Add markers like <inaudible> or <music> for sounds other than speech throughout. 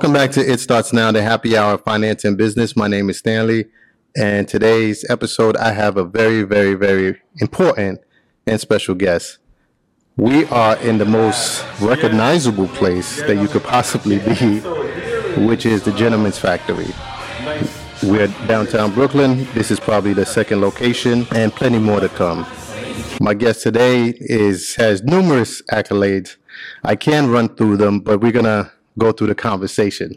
Welcome back to It Starts Now, the happy hour of finance and business. My name is Stanley, and today's episode, I have a very, very, very important and special guest. We are in the most recognizable place that you could possibly be, which is the Gentleman's Factory. We're downtown Brooklyn. This is probably the second location, and plenty more to come. My guest today is has numerous accolades. I can run through them, but we're gonna go through the conversation.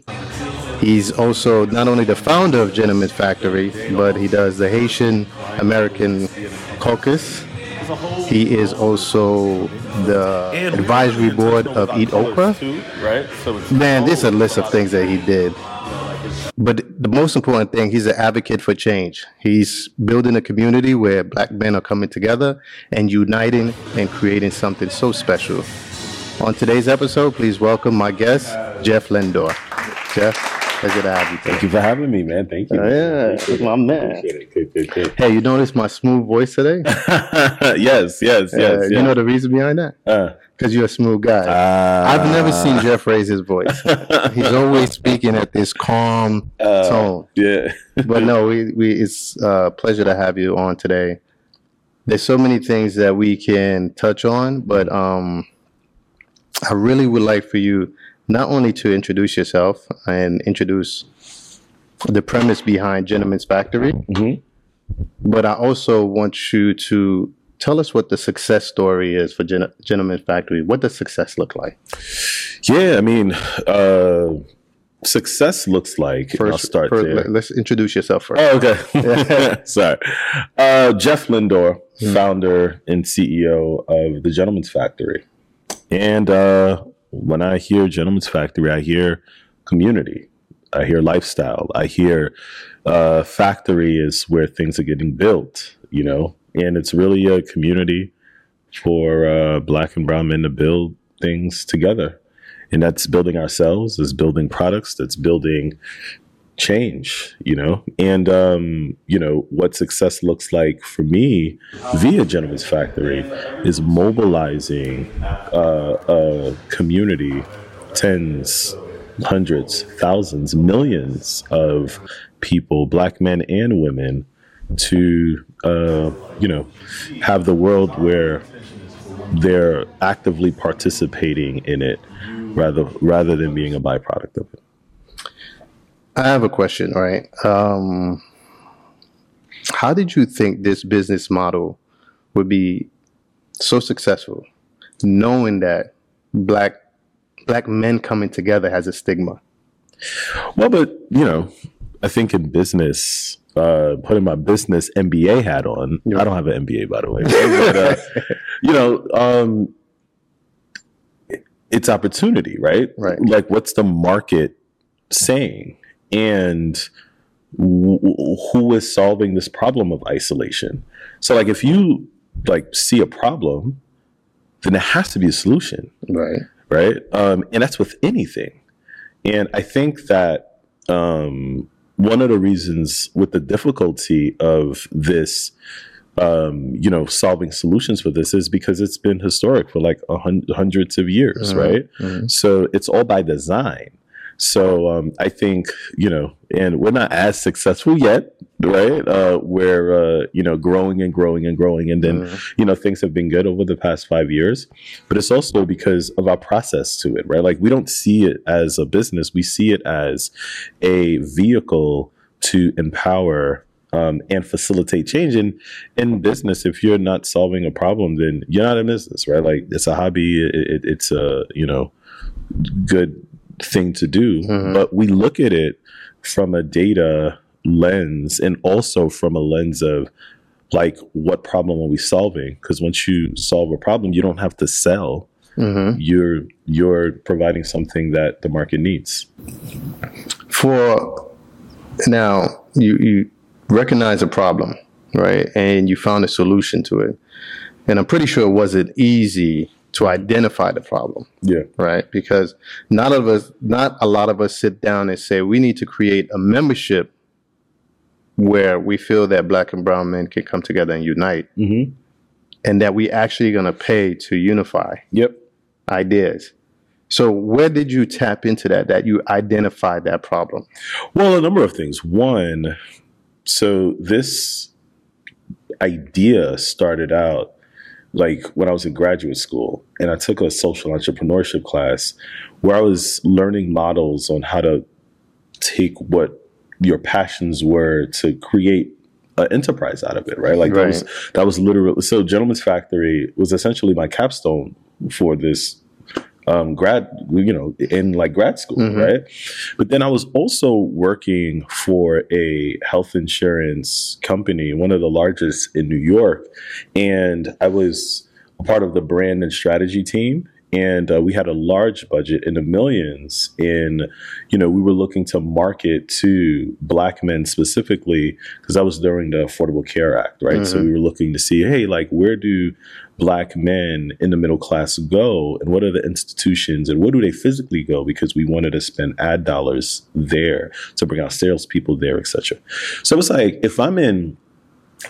He's also not only the founder of Gentleman's Factory, but he does the Haitian American Caucus. He is also the advisory board of Eat it's Man, there's a list of things that he did. But the most important thing, he's an advocate for change. He's building a community where black men are coming together and uniting and creating something so special. On today's episode, please welcome my guest, Jeff Lindor. Jeff, pleasure to have you. Thank you for having me, man. Thank you. Oh, yeah, my man. Appreciate it. Good, good, good. Hey, you notice my smooth voice today? <laughs> yes, yes, yes. Uh, yes. You know the reason behind that? uh, Because you're a smooth guy. uh, I've never seen Jeff raise his voice. <laughs> He's always speaking at this calm uh, tone. Yeah. but no, we, we it's a pleasure to have you on today. There's so many things that we can touch on, but um, I really would like for you not only to introduce yourself and introduce the premise behind Gentleman's Factory, Mhm. but I also want you to tell us what the success story is for Gen- Gentleman's Factory. What does success look like? Yeah, I mean, uh, success looks like. and I'll start first, there. let- let's introduce yourself first. Oh, okay. <laughs> <laughs> Sorry. Uh, Jeff Lindor, Hmm. founder and CEO of the Gentleman's Factory. And uh, when I hear Gentleman's Factory, I hear community, I hear lifestyle, I hear uh, factory is where things are getting built, you know, and it's really a community for uh, black and brown men to build things together. And that's building ourselves, that's building products, that's building change, you know, and um, you know what success looks like for me via Gentleman's Factory is mobilizing uh, a community, tens, hundreds, thousands, millions of people, black men and women, to uh, you know have the world where they're actively participating in it rather rather than being a byproduct of it. I have a question, right? Um, how did you think this business model would be so successful, knowing that black black men coming together has a stigma? Well, but you know, I think in business, uh, putting my business MBA hat on, Yeah. I don't have an MBA by the way, but, uh, <laughs> you know, um, it- it's opportunity, right? Right. Like, what's the market saying, and w- who is solving this problem of isolation? So, like, if you like see a problem, then there has to be a solution Right. right? Um, and that's with anything. And I think that um, one of the reasons with the difficulty of this, um, you know, solving solutions for this is because it's been historic for like a hun- hundreds of years, Mhm. right? Mhm. So it's all by design. So um, I think you know, and we're not as successful yet, right? Uh, we're uh, you know growing and growing and growing, and then Mhm. you know things have been good over the past five years. But it's also because of our process to it right? Like we don't see it as a business. We see it as a vehicle to empower um, and facilitate change. And in business if you're not solving a problem then you're not in business right? Like it's a hobby. It, it, it's a you know good thing to do Mhm. but we look at it from a data lens and also from a lens of like what problem are we solving because once you solve a problem you don't have to sell Mhm. you're you're providing something that the market needs For now, you you recognize a problem, right, and you found a solution to it, and I'm pretty sure it wasn't easy to identify the problem. yeah right? Because not of us, not a lot of us sit down and say we need to create a membership where we feel that black and brown men can come together and unite, mm-hmm. and that we actually going to pay to unify yep ideas. So where did you tap into that? That you identified that problem? Well, a number of things. One, so this idea started out like when I was in graduate school, and I took a social entrepreneurship class where I was learning models on how to take what your passions were to create an enterprise out of it, right? Like that was that was literally so. Gentleman's Factory was essentially my capstone for this um, grad, you know, in like grad school, Mhm. right? But then I was also working for a health insurance company, one of the largest in New York, and I was a part of the brand and strategy team. And uh, we had a large budget in the millions. In, you know, we were looking to market to black men specifically because that was during the Affordable Care Act, right? So Mhm. we were looking to see, hey, like, where do black men in the middle class go and what are the institutions and where do they physically go because we wanted to spend ad dollars there to bring out salespeople there etc so it's like if i'm in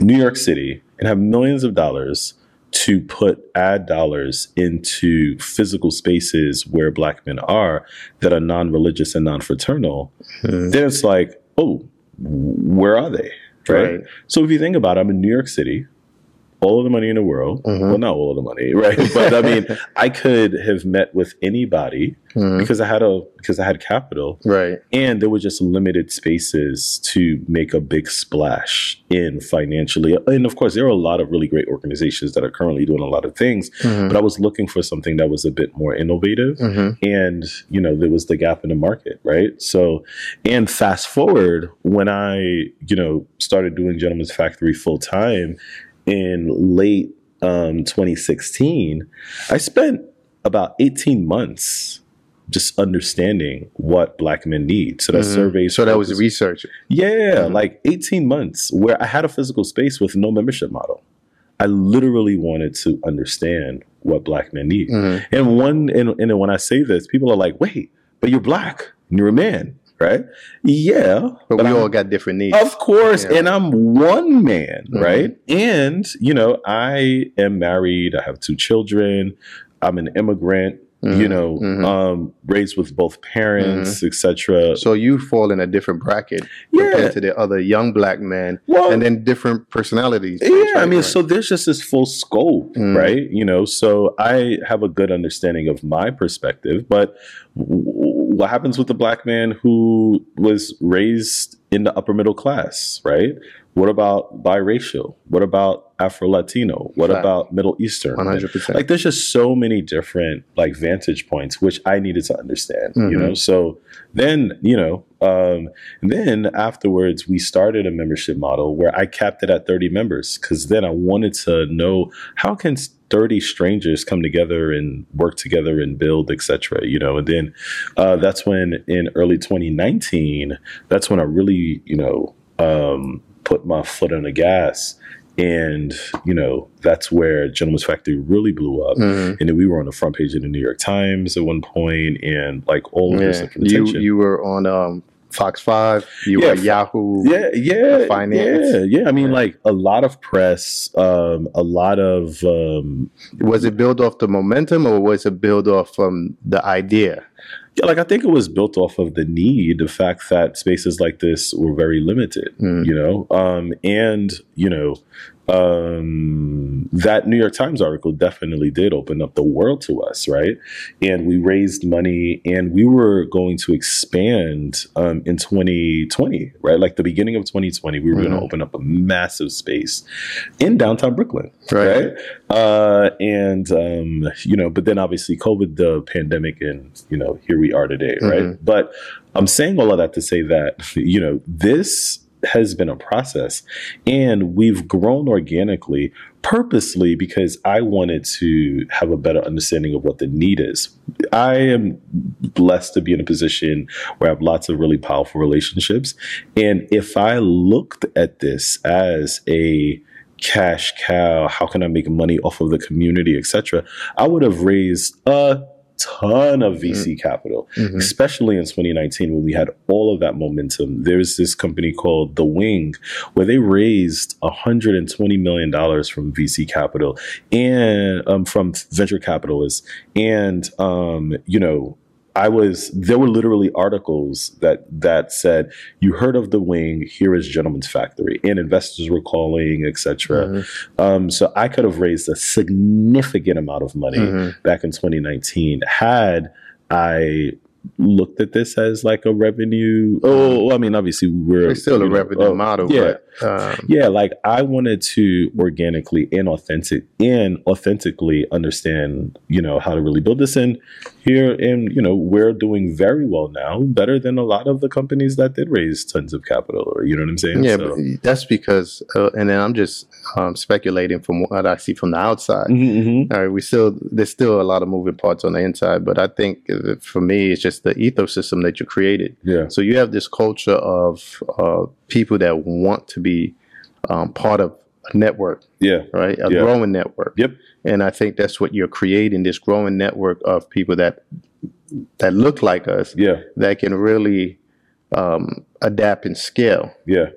new york city and have millions of dollars to put ad dollars into physical spaces where black men are that are non-religious and non-fraternal Mhm. then it's like oh where are they right? Right. So if you think about it, I'm in New York City, all of the money in the world. Mhm. Well, not all of the money, right? <laughs> But I mean, <laughs> I could have met with anybody Mhm. because I had a because I had capital, Right. and there were just limited spaces to make a big splash in financially. And of course, there are a lot of really great organizations that are currently doing a lot of things. Mhm. But I was looking for something that was a bit more innovative Mhm. and you know there was the gap in the market right so and fast forward when i you know started doing gentleman's factory full time in late um, 2016 i spent about 18 months just understanding what black men need so that Mhm. survey So that was research. yeah, Mhm. like 18 months where I had a physical space with no membership model. I literally wanted to understand what black men need. Mhm. And one, and, and when I say this, people are like, wait, but you're black and you're a man, right? Yeah. But, we I'm- all got different needs. of course, Yeah. and I'm one man, Mhm. right? And you know, I am married. I have two children. I'm an immigrant. You Mhm. know, Mhm. um, raised with both parents, etc. so you fall in a different bracket Yeah. compared to the other young black men, Well, and then different personalities. Yeah, I mean, Right. so there's just this full scope, Mm. right? You know, so I have a good understanding of my perspective, but w- what happens with the black man who was raised in the upper middle class, right? What about biracial? What about Afro Latino? What about Middle Eastern? one hundred percent. Like there's just so many different like vantage points which I needed to understand, you Mhm. know. So then, you know, um, then afterwards we started a membership model where I capped it at 30 members because then I wanted to know how can 30 strangers come together and work together and build, etc. You know, and then uh, that's when in early 2019, that's when I really, you know, um, put my foot on the gas. And, you know, that's where Gentleman's Factory really blew up. Mhm. And then we were on the front page of the New York Times at one point and like all of this Yeah. You you were on um, Fox Five. You Yeah, were Yahoo. yeah, yeah, finance. yeah, yeah. I mean, like a lot of press, um, a lot of um, Was it built off the momentum, or was it built off um, the idea? yeah, like I think it was built off of the need, the fact that spaces like this were very limited, Mm. you know, um, and you know, um, that New York Times article definitely did open up the world to us, right? And we raised money, and we were going to expand um, in 2020, right? Like the beginning of 2020, we were going Mhm. to open up a massive space in downtown Brooklyn, Right. right? Uh, and um, you know, but then obviously COVID, the pandemic, and you know, here we are today, right? Mhm. But I'm saying all of that to say that <laughs> you know this has been a process, and we've grown organically, purposely because I wanted to have a better understanding of what the need is. I am blessed to be in a position where I have lots of really powerful relationships, and if I looked at this as a cash cow how can i make money off of the community etc i would have raised a ton of VC capital, Mhm. especially in 2019 when we had all of that momentum. There's this company called The Wing where they raised 120 million dollars from VC capital and um, from venture capitalists, and um, you know. I was there were literally articles that that said you heard of the wing here is Gentleman's Factory and investors were calling etc. Mhm. Um, so I could have raised a significant amount of money Mhm. back in 2019 had I looked at this as like a revenue. Oh, I mean, obviously we're It's still a know, revenue oh, model, Yeah, but um, yeah. Like I wanted to organically and authentic and authentically understand, you know, how to really build this. And here, and you know, we're doing very well now, better than a lot of the companies that did raise tons of capital. Or you know what I'm saying? yeah, So- but that's because, uh, and then I'm just um, speculating from what I see from the outside. Mhm, mhm. All right, we still there's still a lot of moving parts on the inside, but I think uh, for me, it's just the ecosystem that you created. yeah, So you have this culture of uh, people that want to be um, part of a network, yeah, right? A Yeah. growing network. Yep. And I think that's what you're creating this growing network of people that that look like us yeah, that can really um, adapt and scale. yeah.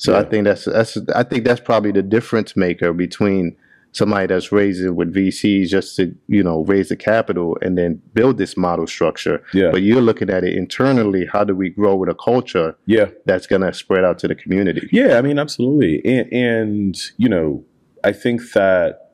So I think that's that's I think that's probably the difference maker between somebody that's raising with VCs just to you know raise the capital and then build this model structure. Yeah. But you're looking at it internally. How do we grow with a culture Yeah. that's going to spread out to the community? Yeah, I mean, absolutely. And, and, you know, I think that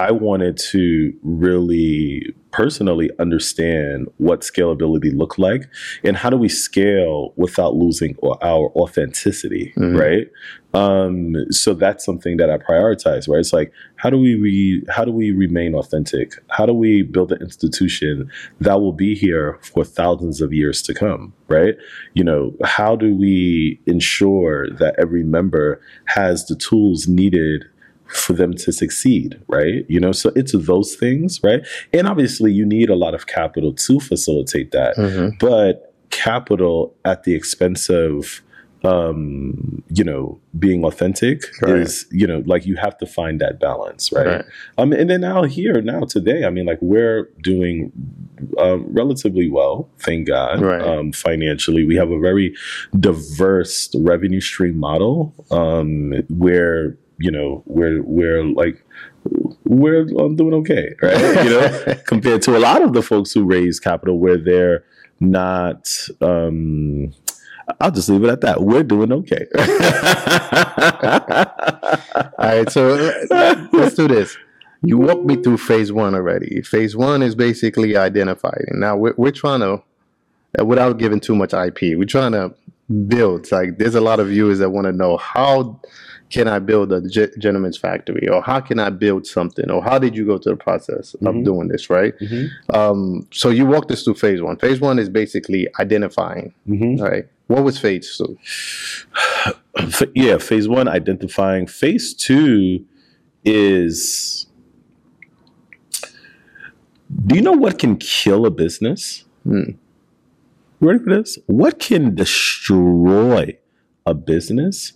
I wanted to really personally understand what scalability looked like and how do we scale without losing our authenticity, Mhm. right? Um, so that's something that I prioritize, right? It's like how do we re, how do we remain authentic? How do we build an institution that will be here for thousands of years to come, right? You know, how do we ensure that every member has the tools needed for them to succeed, right? You know, so it's those things, right? And obviously, you need a lot of capital to facilitate that, Mhm. but capital at the expense of um you know being authentic Right. is you know like you have to find that balance right? Right. um and then now here now today i mean like we're doing um, relatively well thank god Right. um financially we have a very diverse revenue stream model um where you know we're we're like we're um, doing okay right you know <laughs> compared to a lot of the folks who raise capital where they're not um I'll just leave it at that. We're doing okay. <laughs> All right, so uh, let's do this. You walked me through phase one already. Phase one is basically identifying. Now we're, we're trying to, uh, without giving too much IP, we're trying to build. Like there's a lot of viewers that want to know how can I build a gentleman's factory, or how can I build something, or how did you go through the process of Mhm. doing this, right? Mhm. Um, so you walked us through phase one. Phase one is basically identifying. Mhm. All right, what was phase two? <sighs> Yeah, phase one, identifying. Phase two is do you know what can kill a business? You Ready for this? What can destroy a business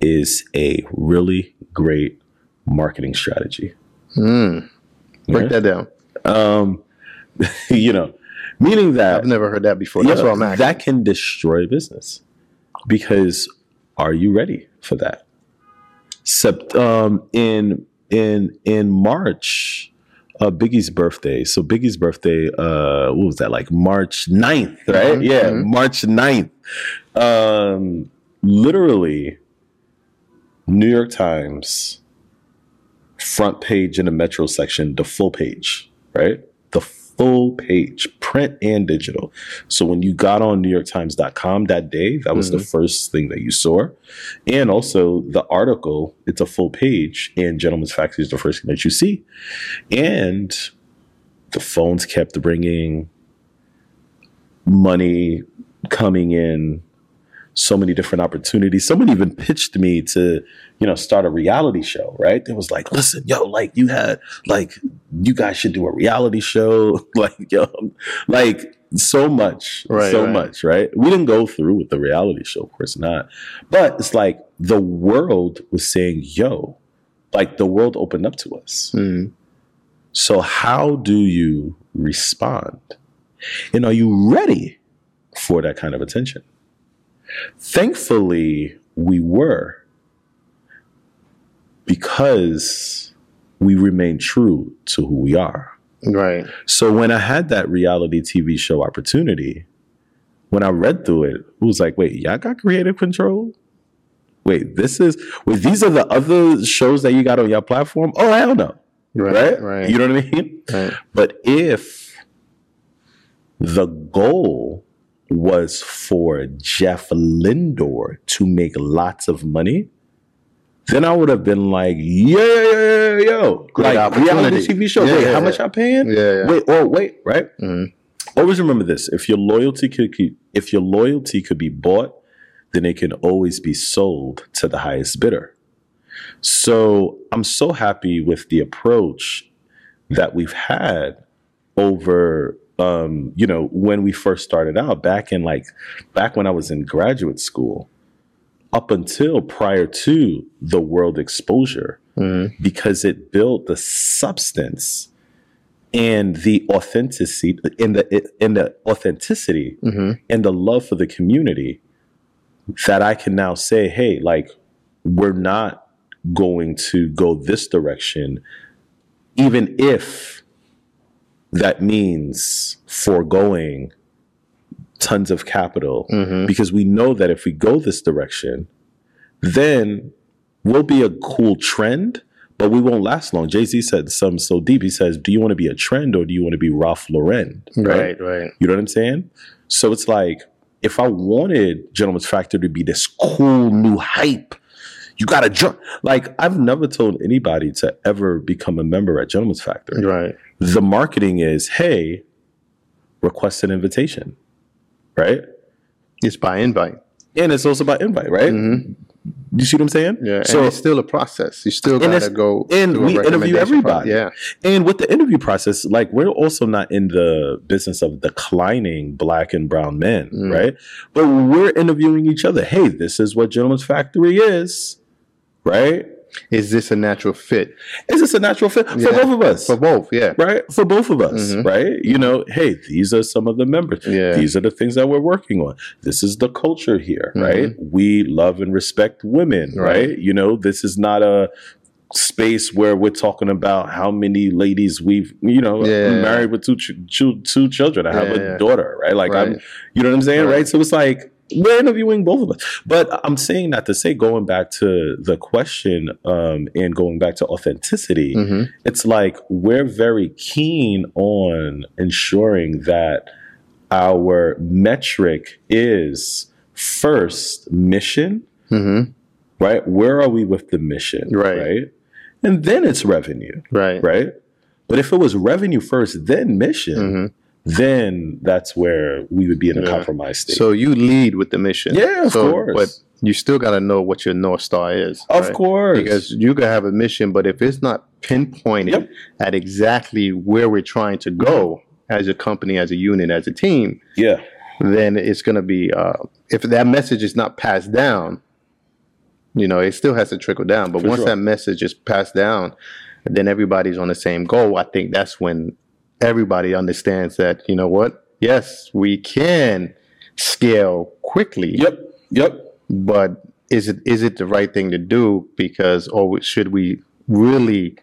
is a really great marketing strategy. Hmm. Break Yeah. that down. Um, <laughs> you know, meaning that I've never heard that before. That's what I'm asking. That can destroy business because are you ready for that? Sept, um, in in in March, uh, Biggie's birthday. So Biggie's birthday, uh, what was that like March 9th, right? Mhm, Yeah, mhm. March 9th. Um, literally, New York Times front page in the Metro section, the full page, right? The full page, print and digital. So when you got on NewYorkTimes.com that day, that was the mm-hmm. first thing that you saw. And also the article, it's a full page, and Gentleman's Factory is the first thing that you see. And the phones kept ringing, money coming in, so many different opportunities. Someone even pitched me to, you know, start a reality show, right? It was like, listen, yo, like you had, like, you guys should do a reality show. <laughs> like, yo, like so much, Right, so right. much, right? We didn't go through with the reality show, of course not. But it's like the world was saying, yo, like the world opened up to us. Hmm. So, how do you respond? And are you ready for that kind of attention? Thankfully, we were because we remain true to who we are. Right. So when I had that reality TV show opportunity, when I read through it, it was like, wait, y'all got creative control? Wait, this is wait, these are the other shows that you got on your platform? Oh hell no. Right. Right? Right. You know what I mean? right. But if the goal was for Jeff Lindor to make lots of money, then I would have been like, yeah, yeah, yeah, yeah, yo. Great like reality. TV show. Yeah, wait, yeah, how yeah. much I paying? Yeah. yeah. Wait, oh wait, right? Mhm. Always remember this: if your loyalty could, could- if your loyalty could be bought, then it can always be sold to the highest bidder. So I'm so happy with the approach that we've had over, um, you know, when we first started out back in like back when I was in graduate school, up until prior to the world exposure Mhm. because it built the substance and the authenticity in the in the authenticity Mhm. and the love for the community that I can now say, hey, like we're not going to go this direction, even if that means foregoing tons of capital Mhm. because we know that if we go this direction, then we'll be a cool trend, but we won't last long. Jay Z said something so deep. He says, "Do you want to be a trend or do you want to be Ralph Lauren?" Right. Right. You know what I'm saying? So it's like if I wanted Gentleman's Factory to be this cool new hype, you got to jump. Like I've never told anybody to ever become a member at Gentleman's Factory. Right. the marketing is hey request an invitation right It's by invite. and it's also by invite right Mhm. you see what i'm saying Yeah. so it's still a process. You still gotta go. and we interview everybody. process. and with the interview process like we're also not in the business of declining black and brown men Mm. right but we're interviewing each other hey this is what gentleman's factory is right Is this a natural fit is this a natural fit for both of us for both? Yeah. right for both of us Mhm. right you know hey these are some of the members Yeah. these are the things that we're working on this is the culture here Mhm. right we love and respect women right. Right. you know this is not a space where we're talking about how many ladies we've you know Yeah. Married with two, ch- two two children i have Yeah, a daughter right like i'm you know what i'm saying Right. right so it's like we're interviewing both of us but i'm saying that to say going back to the question um, and going back to authenticity hmm it's like we're very keen on ensuring that our metric is first mission, hmm right? Where are we with the mission? Right. Right. And then it's revenue, Right. right? But if it was revenue first, then mission, hmm then that's where we would be in a Yeah. compromise state. So you lead with the mission. Yeah, of So- course. But you still got to know what your north star is. of right? course. Because you can have a mission, but if it's not pinpointed Yep. at exactly where we're trying to go as a company, as a unit, as a team, yeah. then it's going to be uh, if that message is not passed down you know it still has to trickle down but For once sure. that message is passed down then everybody's on the same goal i think that's when everybody understands that you know what yes we can scale quickly Yep. Yep. but is it is it the right thing to do because or should we really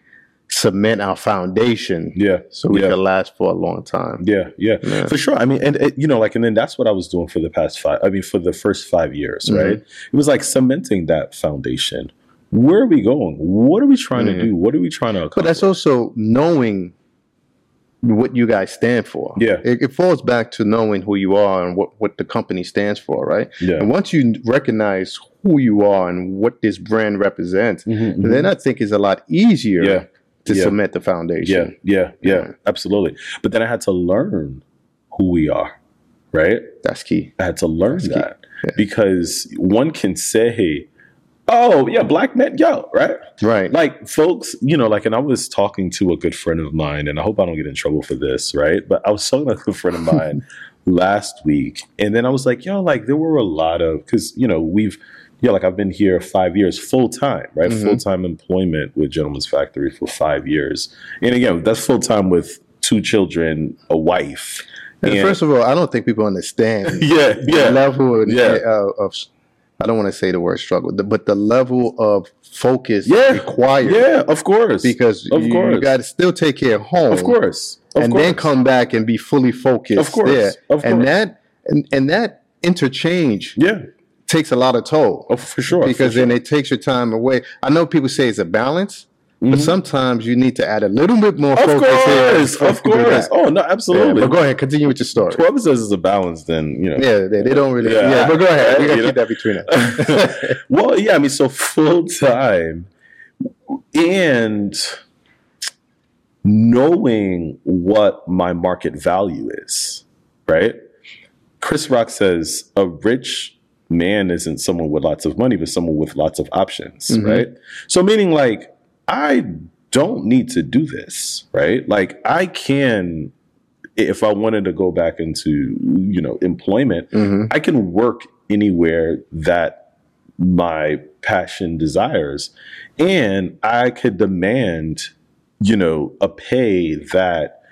cement our foundation Yeah. so we yeah. can last for a long time Yeah, yeah, Yeah. for sure. I mean, and it, you know, like, and then that's what I was doing for the past five. I mean, for the first five years, Mhm. right? It was like cementing that foundation. Where are we going? What are we trying Mhm. to do? What are we trying to But accomplish? that's also knowing what you guys stand for. Yeah. It, it falls back to knowing who you are and what, what the company stands for, right? yeah. And once you recognize who you are and what this brand represents, Mhm, mhm. then I think it's a lot easier Yeah. to Yeah. cement the foundation. yeah, yeah, Yeah. absolutely. But then I had to learn who we are, right? That's key. I had to learn That's that Yeah. because one can say, "Oh, yeah, black men, yo," right? Right. like folks, you know, like, and I was talking to a good friend of mine, and I hope I don't get in trouble for this, right? But I was talking to a good friend of mine <laughs> last week, and then I was like, yo, like, there were a lot of, because, you know, we've, yeah, like I've been here five years full time, right? Mhm. Full time employment with Gentleman's Factory for five years. And again, that's full time with two children, a wife. And And- first of all, I don't think people understand <laughs> yeah, the yeah. level Yeah. uh, of I don't want to say the word struggle, the- but the level of focus Yeah. required. Yeah, of course. Because Of you, course. got to still take care of home. of course. Of and course. then come back and be fully focused Of course. there. Of course. And that and, and that interchange Yeah, takes a lot of toll. oh, for sure. because for then it takes your time away. I know people say it's a balance, sure. but sometimes you need to add a little bit more Of focus here course, of course. Oh no, Yeah, absolutely. but go ahead, continue with your story. Whoever says it's a balance, then you know. Yeah, they, they don't really. Yeah. Yeah, but go ahead. We gotta know? keep that between us. <laughs> well, yeah, I mean, so full time and knowing what my market value is, right? Chris Rock says a rich man isn't someone with lots of money, but someone with lots of options, Mhm. right? So, meaning like, I don't need to do this, right? Like, I can, if I wanted to go back into, you know, employment, Mhm. I can work anywhere that my passion desires. And I could demand, you know, a pay that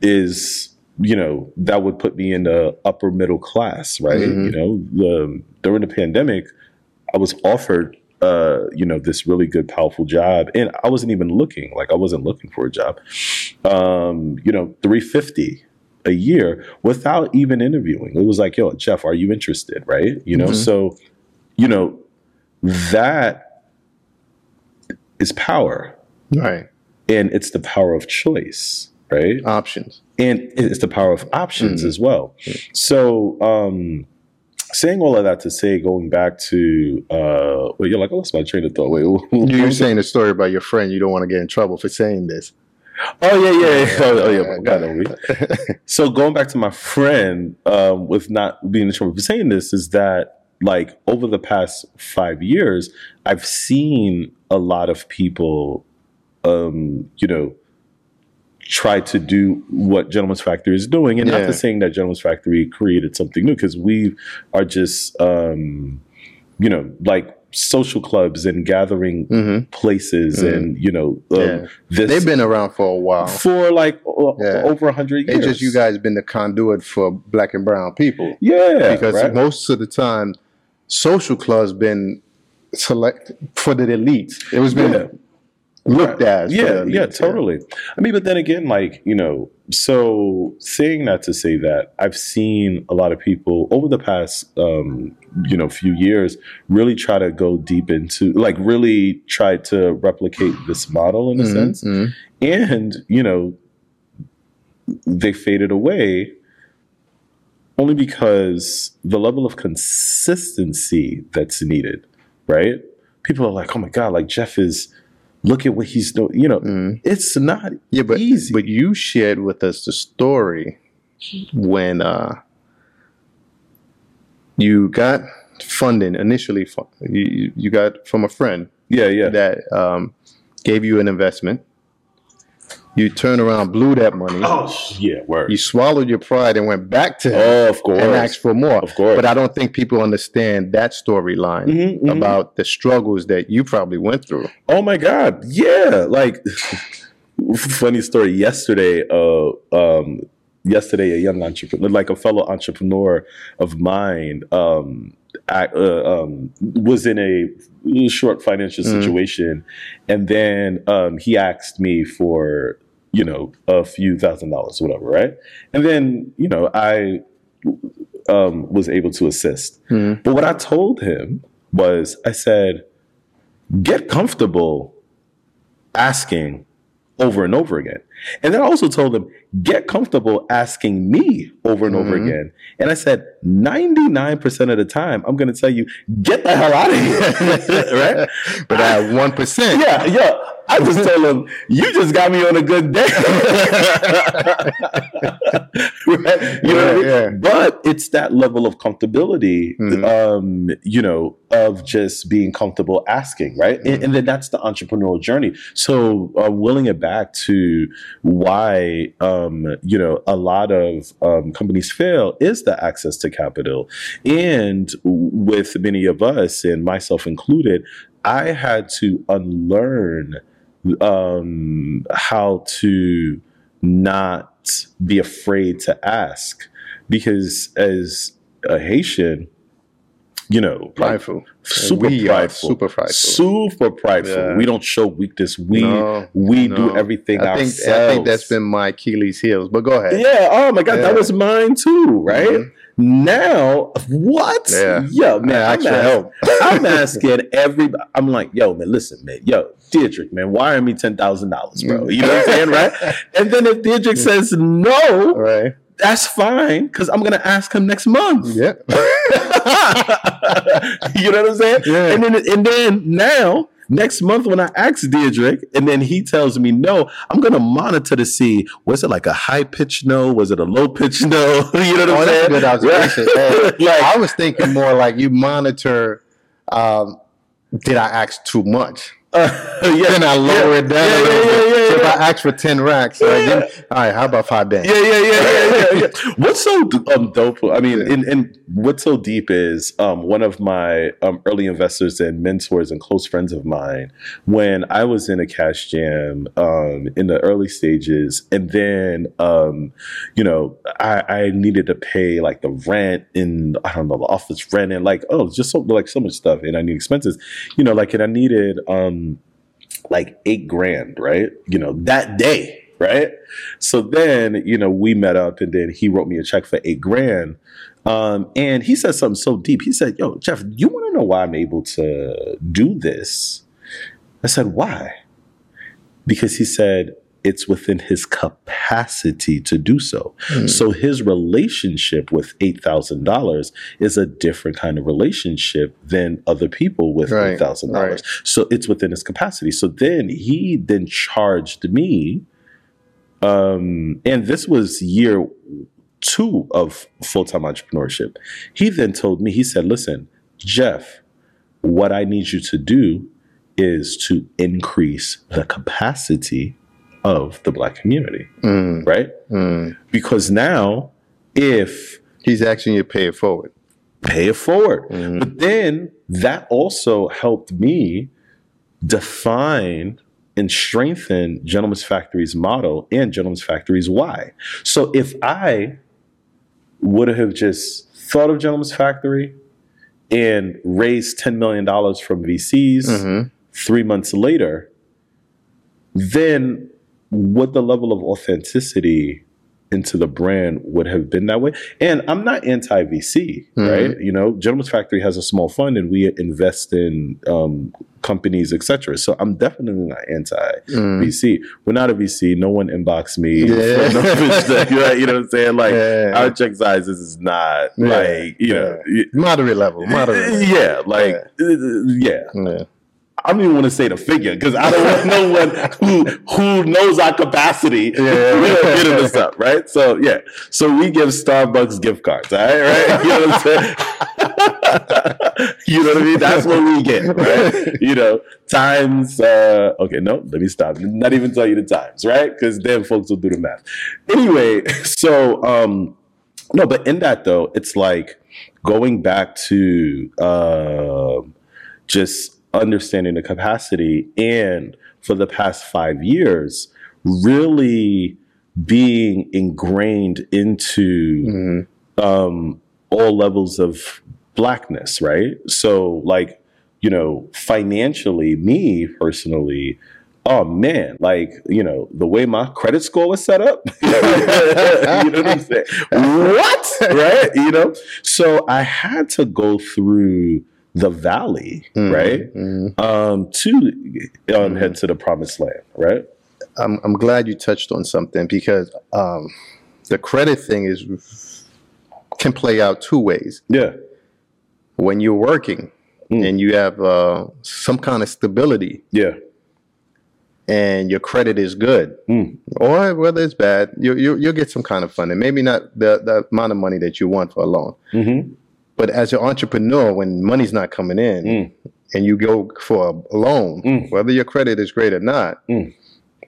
is, you know, that would put me in the upper middle class, right? Mhm. You know, the, during the pandemic, I was offered, uh, you know, this really good, powerful job. And I wasn't even looking, like, I wasn't looking for a job. Um, you know, 350 a year without even interviewing. It was like, yo, Jeff, are you interested? Right. You know, Mhm. so, you know, that is power Right. and it's the power of choice. Right. Options. And it's the power of options Mhm. as well. So, um, saying all of that to say, going back to, uh, well, you're like, oh, that's my train of thought. Wait, You were saying a story about your friend. You don't want to get in trouble for saying this. Oh yeah, yeah, yeah. Oh, <laughs> oh, yeah. Go God, we? So going back to my friend um, with not being in trouble for saying this is that like over the past five years, I've seen a lot of people, um, you know, try to do what Gentleman's Factory is doing, and not Yeah. to saying that Gentleman's Factory created something new because we are just, um, you know, like social clubs and gathering hmm places, Mhm. and you know, um, Yeah. this They've been around for a while. for like o- Yeah. over a hundred years. It's just you guys been the conduit for black and brown people. yeah, because right? most of the time, social clubs been select for the elite. It was been Yeah. Looked at. as yeah, yeah, totally. I mean, but then again, like you know, so saying that to say that I've seen a lot of people over the past, um, you know, few years really try to go deep into, like, really try to replicate this model in a Mhm, sense, mhm. and you know, they faded away only because the level of consistency that's needed, right? People are like, oh my god, like Jeff is. Look at what he's doing. You know, Mhm. it's not Yeah, but easy. but you shared with us the story when uh, you got funding initially. you- you got from a friend yeah, yeah. that um, gave you an investment. You turned around, blew that money. Oh, yeah, word. You swallowed your pride and went back to him Oh, of course. and asked for more. Of course. But I don't think people understand that storyline Mhm, mhm. about the struggles that you probably went through. Oh my God. Yeah. Like, <laughs> funny story. Yesterday, uh, um, yesterday, a young entrepreneur, like a fellow entrepreneur of mine, um, I, uh, um, was in a short financial Mm. situation, and then um, he asked me for you know a few thousand dollars, whatever, right? And then you know I um, was able to assist. Mhm. But what I told him was, I said, get comfortable asking over and over again. And then I also told them, get comfortable asking me over and over Mhm. again. And I said, 99% of the time, I'm going to tell you, get the hell out of here. <laughs> right? But at one percent, Yeah, yeah. I just told them, "You just got me on a good day." <laughs> right? You know I mean? Yeah. But it's that level of comfortability, Mhm. um, you know, of just being comfortable asking, right? And, and then that's the entrepreneurial journey. So, uh, willing it back to why, um, you know, a lot of um, companies fail is the access to capital. And with many of us, and myself included, I had to unlearn um, how to not be afraid to ask because as a Haitian, you know, like, Prideful. super we prideful, super prideful. super prideful. Yeah. We don't show weakness. We No, we do everything I think ourselves. I think that's been my Achilles heels. But go ahead. yeah. Oh my god, that was mine too. Right Mhm. now, what? Yeah. Yo, man, Yeah, I'm, extra ask- help. <laughs> I'm asking everybody. I'm like, yo, man, listen, man, yo, Deirdrick, man, wire me ten thousand dollars, bro. You know what I'm saying, right? And then if <laughs> Deirdrick says no, Right. that's fine because I'm gonna ask him next month. Yeah. <laughs> <laughs> you know what I'm saying? Yeah. And then and then now next month when I ask Deirdrick and then he tells me no, I'm gonna monitor to see was it like a high pitch no? Was it a low pitch no? <laughs> you know what Oh, I'm saying? good observation. Right? <laughs> Hey, like I was thinking more like you monitor. Um, did I ask too much? Uh, <laughs> yeah, Then I lower yeah, it down Yeah, yeah, yeah, so if I ask for ten racks, all right, how about five bands? Yeah, yeah, yeah, yeah, yeah. <laughs> What's so um, dope? I mean, and, and what's so deep is um, one of my um, early investors and mentors and close friends of mine. When I was in a cash jam um, in the early stages, and then um, you know, I, I needed to pay like the rent in I don't know the office rent and like oh, just so like so much stuff, and I need expenses. You know, like and I needed um, like eight grand, right? You know, that day, right? So then, you know, we met up and then he wrote me a check for eight grand. Um, and he said something so deep. He said, Yo, Jeff, you want to know why I'm able to do this? I said, Why? Because he said, it's within his capacity to do so. Hmm. So his relationship with $8,000 is a different kind of relationship than other people with Right, $8,000. right. So it's within his capacity. So then he then charged me um, and this was year two of full time entrepreneurship. He then told me, he said, Listen, Jeff, what I need you to do is to increase the capacity of the Black community, Mm, right? mm. Because now, if He's asking you to pay it forward. pay it forward. Mhm. But then that also helped me define and strengthen Gentleman's Factory's model and Gentleman's Factory's why. So if I would have just thought of Gentleman's Factory and raised $10 million from VCs Mhm. three months later, then would the level of authenticity into the brand would have been that way? And I'm not anti VC, Mhm. right? You know, Gentleman's Factory has a small fund and we invest in um, companies, etc. So I'm definitely not anti Mm. VC. We're not a VC. No one inbox me. Yeah. <laughs> no right? You know what I'm saying? Like Yeah. our check sizes is not Yeah. like you know. Moderate level. <laughs> Moderate. level. Yeah, like yeah. <laughs> Yeah. I don't even want to say the figure because I don't want no one who who knows our capacity. Yeah. <laughs> we don't get into stuff, right? So yeah, so we give Starbucks gift cards, all right, right? You know what I'm saying? <laughs> you know what I mean? That's what we get, right? You know, times. Uh, okay, no, let me stop. Not even tell you the times, right? Because then folks will do the math. Anyway, so um, no, but in that though, it's like going back to um just understanding the capacity and for the past five years really being ingrained into Mhm. um, all levels of blackness right? So like you know financially me personally oh man like you know the way my credit score was set up <laughs> you know what i'm saying? <laughs> What? Right? You know? So i had to go through the valley Mhm. right Mhm. um to um, head to the promised land right I'm I'm glad you touched on something because um, the credit thing is can play out two ways. yeah When you're working Mm. and you have uh, some kind of stability, yeah and your credit is good, Mm. or whether it's bad, you, you you'll get some kind of funding. Maybe not the the amount of money that you want for a loan, Mm-hmm. But as an entrepreneur, when money's not coming in, Mm. and you go for a loan, Mm. whether your credit is great or not, Mm.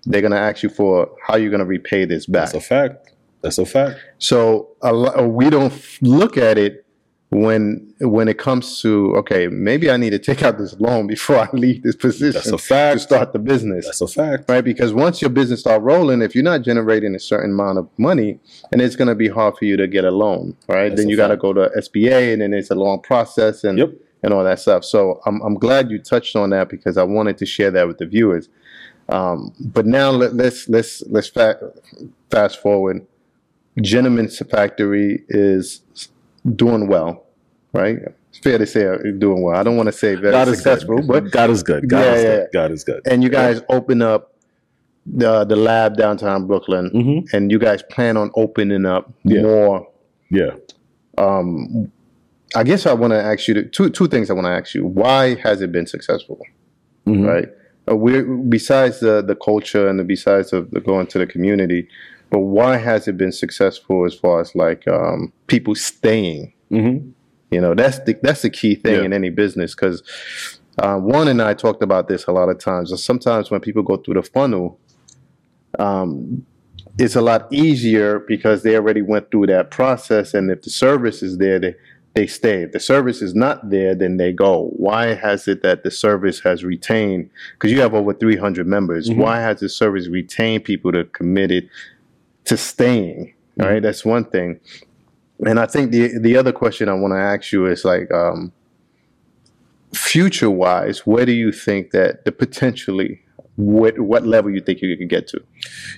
they're gonna ask you for how you're gonna repay this back. That's a fact. That's a fact. So a we don't f- look at it when when it comes to okay, maybe I need to take out this loan before I leave this position That's a to start the business. That's a fact. Right, because once your business start rolling, if you're not generating a certain amount of money, and it's going to be hard for you to get a loan, right? That's then you got to fact. go to SBA, and then it's a long process, and Yep. and all that stuff. So I'm I'm glad you touched on that because I wanted to share that with the viewers. Um, but now let, let's let's let's fa- fast forward. Gentleman's Factory is doing well, right? It's fair to say doing well. I don't want to say very God is successful, good. but God is good. God Yeah, is yeah, good. God is good. and you guys open up the the lab downtown Brooklyn, Mm-hmm. and you guys plan on opening up Yeah. more. Yeah. Um, I guess I want to ask you to, two two things. I want to ask you: Why has it been successful? Mhm. Right? Uh, we're besides the the culture and the, besides of the going to the community, but why has it been successful as far as like um, people staying? Mm-hmm. You know, that's the that's the key thing Yeah. in any business because uh, Juan and I talked about this a lot of times. Sometimes when people go through the funnel, um, it's a lot easier because they already went through that process, and if the service is there, they they stay. If the service is not there, then they go. Why has it that the service has retained? Because you have over 300 members. Mhm. Why has the service retained people that are committed to staying? All right, that's one thing. And I think the the other question I want to ask you is like, um, future wise, where do you think that the potentially what what level you think you could get to?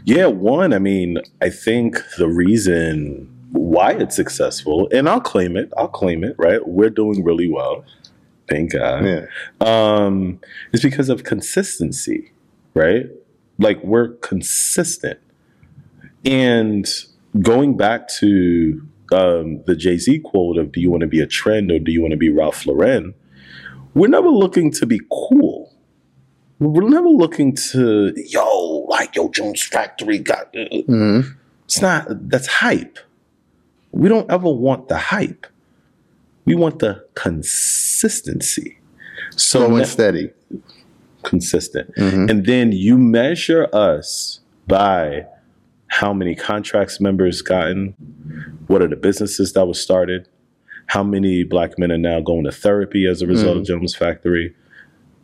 Yeah, one, I mean, I think the reason why it's successful, and I'll claim it, I'll claim it, right? We're doing really well. Thank God. Yeah. Um, is because of consistency, right? Like we're consistent. And going back to um, the Jay Z quote of "Do you want to be a trend or do you want to be Ralph Lauren?" We're never looking to be cool. We're never looking to yo like yo Jones Factory got. hmm It's not that's hype. We don't ever want the hype. We want the consistency. So Slow and steady. consistent. Mhm. And then you measure us by how many contracts members gotten, what are the businesses that was started, how many black men are now going to therapy as a result of Gentleman's Factory,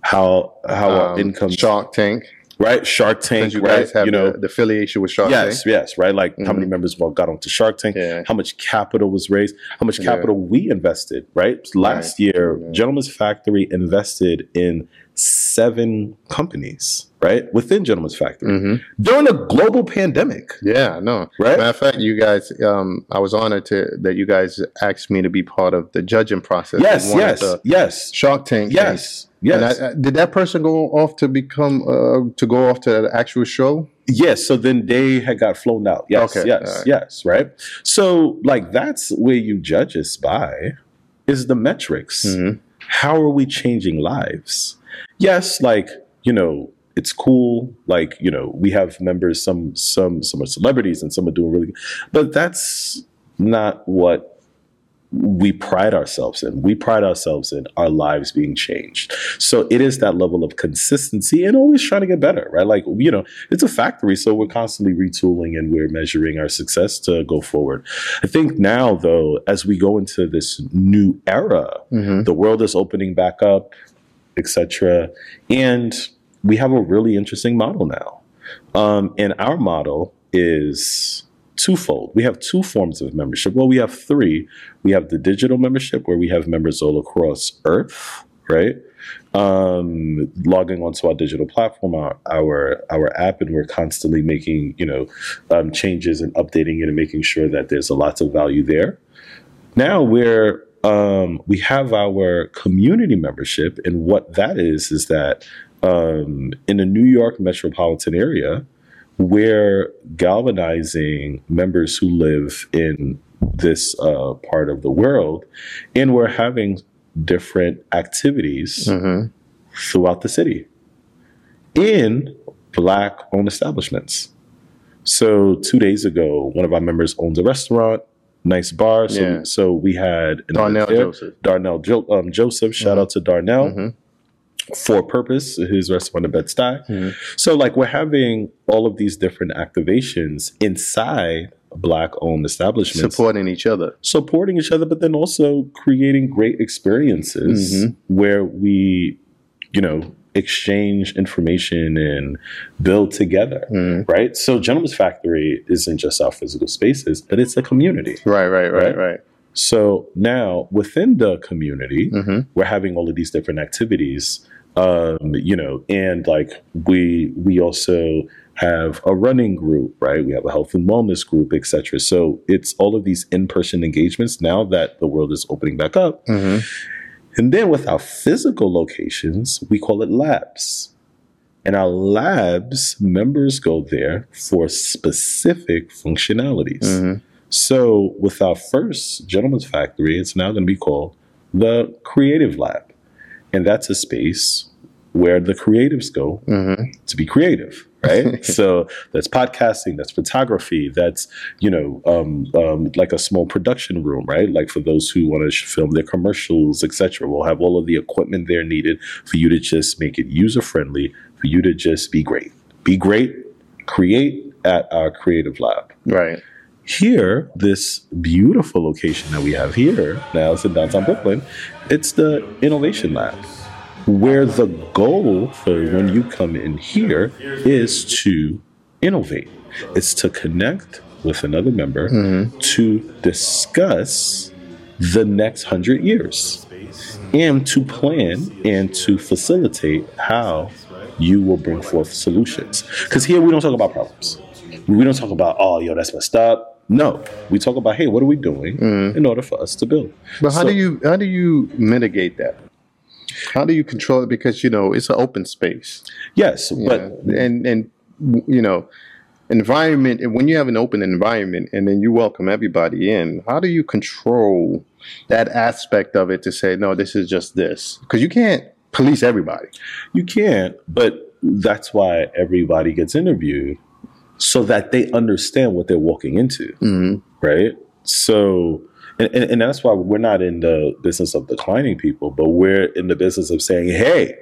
how how our Um, income Shark Tank. right Shark Tank you right guys have you know the, the affiliation with Shark yes yes right like how Mhm. many members well got onto Shark Tank Yeah. how much capital was raised how much Yeah. capital we invested right last year Yeah. Gentleman's Factory invested in seven companies right within Gentleman's Factory Tank. hmm during a global pandemic Yeah, no. right Matter of fact, you guys, um, I was honored to that you guys asked me to be part of the judging process. yes of one of yes yes Shark Tank. yes yes I, I- did that person go off to become uh, to go off to the actual show? Yes, so then they had got flown out. Yes, Okay, yes, alright. yes, right. So like that's where you judge us by is the metrics. Mhm. How are we changing lives? Yes, like, you know, it's cool. Like, you know, we have members, some some some are celebrities and some are doing really good. But that's not what we pride ourselves in. We pride ourselves in our lives being changed. So it is that level of consistency and always trying to get better, right? Like, you know, it's a factory, so we're constantly retooling and we're measuring our success to go forward. I think now, though, as we go into this new era, Mm-hmm. the world is opening back up, etc., and we have a really interesting model now. Um, and our model is twofold. We have two forms of membership. Well, we have three. We have the digital membership, where we have members all across Earth, right? Um, logging onto our digital platform, our, our our app, and we're constantly making you know um, changes and updating it and making sure that there's a lot of value there. Now we're um, we have our community membership, and what that is is that um, in the New York metropolitan area, we're galvanizing members who live in this uh, part of the world, and we're having different activities Mm-hmm. throughout the city. in black owned establishments. So two days ago, one of our members owns a restaurant, nice bar. So, Yeah. so we had an Darnell there. Joseph. Darnell jo- um, Joseph. Shout out to Darnell Mhm. for Purpose, his restaurant in Bed Stuy. Mhm. So like we're having all of these different activations inside black owned establishments Supporting each other. supporting each other, but then also creating great experiences Mhm. where we, you know, exchange information and build together. Mhm. Right. So Gentleman's Factory isn't just our physical spaces, but it's a community. Right, right, right, Right? right. So now within the community, hmm we're having all of these different activities um you know and like we we also have a running group right we have a health and wellness group etc so it's all of these in-person engagements now that the world is opening back up hmm and then with our physical locations we call it labs. And our labs members go there for specific functionalities. Hmm so with our first Gentleman's Factory, it's now going to be called the Creative Lab. And that's a space where the creatives go hmm to be creative, right? <laughs> so that's podcasting, that's photography, that's, you know, um, um, like a small production room, right? Like for those who want to sh- film their commercials, etc. We'll have all of the equipment there needed for you to just make it user friendly, for you to just be great. Be great, create at our Creative Lab Right. here, this beautiful location that we have here now, it's in downtown Brooklyn, it's the Innovation Lab, where the goal for when you come in here is to innovate. It's to connect with another member Mm-hmm. to discuss the next hundred years and to plan and to facilitate how you will bring forth solutions. Because here we don't talk about problems. We don't talk about, oh, yo, that's messed up. No, we talk about, hey, what are we doing Mhm. in order for us to build? But how So- do you how do you mitigate that? How do you control it? Because you know it's an open space. Yes, but know, and and you know environment and when you have an open environment and then you welcome everybody in how do you control that aspect of it to say no this is just this because you can't police everybody You can't, but that's why everybody gets interviewed so that they understand what they're walking into, mm-hmm. right? So, and, and, and that's why we're not in the business of declining people, but we're in the business of saying, hey,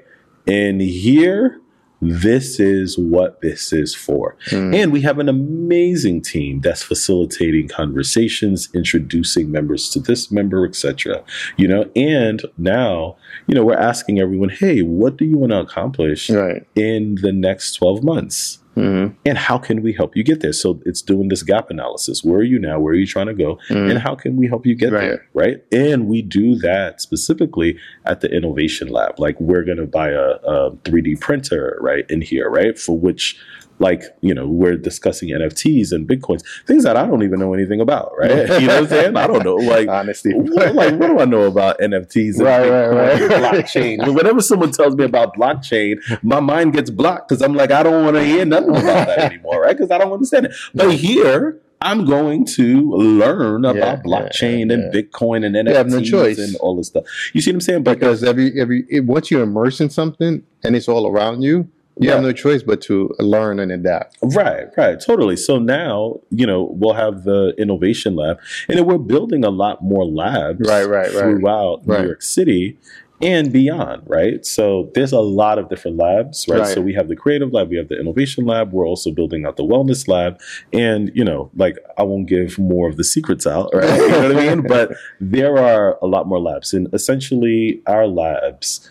in here, this is what this is for. Mm-hmm. And we have an amazing team that's facilitating conversations, introducing members to this member, etc. You know, and now, you know, we're asking everyone, hey, what do you want to accomplish right in the next 12 months? Mm-hmm. And how can we help you get there? So it's doing this gap analysis. Where are you now? Where are you trying to go? And how can we help you get Right. there? Right. And we do that specifically at the innovation lab. Like we're going to buy a, a 3D printer, right, in here, right, for which like you know we're discussing nfts and bitcoins things that i don't even know anything about right <laughs> you know what i'm saying i don't know like honestly, what, like, what do I know about NFTs and Right, right, Bitcoin right. <laughs> blockchain? Whenever someone tells me about blockchain, my mind gets blocked because I'm like, I don't want to hear nothing about that <laughs> anymore, right? Because I don't understand it. But here, I'm going to learn about Yeah, blockchain yeah, and Bitcoin and NFTs You have no choice. and all this stuff. You see what I'm saying? But because every every it, once you immerse in something and it's all around you you have no choice but to learn and adapt Right, right, totally. So now, you know, we'll have the innovation lab, and then we're building a lot more labs Right, right, right. throughout Right. New York City and beyond, right? So there's a lot of different labs, right? Right. So we have the creative lab, we have the innovation lab, we're also building out the wellness lab, and you know, like I won't give more of the secrets out, right? you know what I mean? But there are a lot more labs, and essentially our labs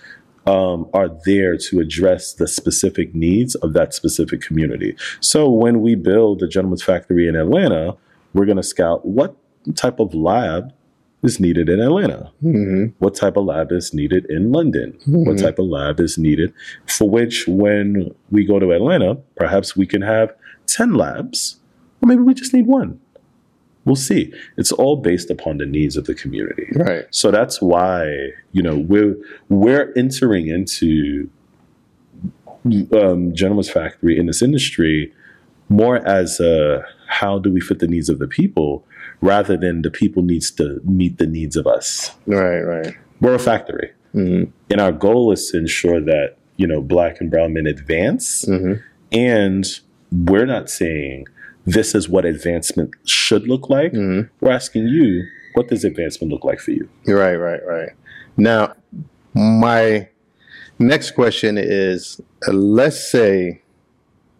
um, are there to address the specific needs of that specific community. So when we build the Gentleman's Factory in Atlanta, we're going to scout what type of lab is needed in Atlanta, mm-hmm. what type of lab is needed in London, what Mhm. type of lab is needed for which when we go to Atlanta, perhaps we can have 10 labs, or maybe we just need one. We'll see. It's all based upon the needs of the community. right So that's why you know we're we're entering into um, Gentleman's Factory in this industry more as a how do we fit the needs of the people rather than the people needs to meet the needs of us. right right We're a factory, mm-hmm. and our goal is to ensure that you know black and brown men advance Mm-hmm. And we're not saying this is what advancement should look like. Mhm. We're asking you, what does advancement look like for you? Right, right, right. Now, my next question is uh, let's say,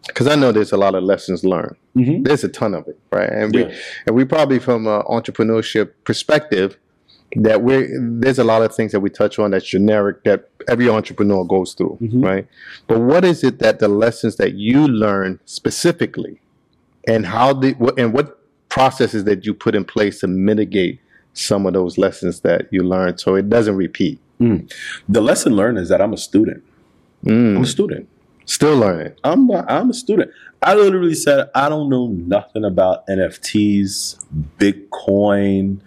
because I know there's a lot of lessons learned. Mm-hmm. There's a ton of it, right? And Yeah. we and we probably from an entrepreneurship perspective that we're there's a lot of things that we touch on that's generic that every entrepreneur goes through, Mhm. right? But what is it that the lessons that you learn specifically, and how did what and what processes that you put in place to mitigate some of those lessons that you learned so it doesn't repeat? The lesson learned is that I'm a student. I'm Mm, a student. still learning. I'm a, I'm a student. I literally said I don't know nothing about NFTs, Bitcoin,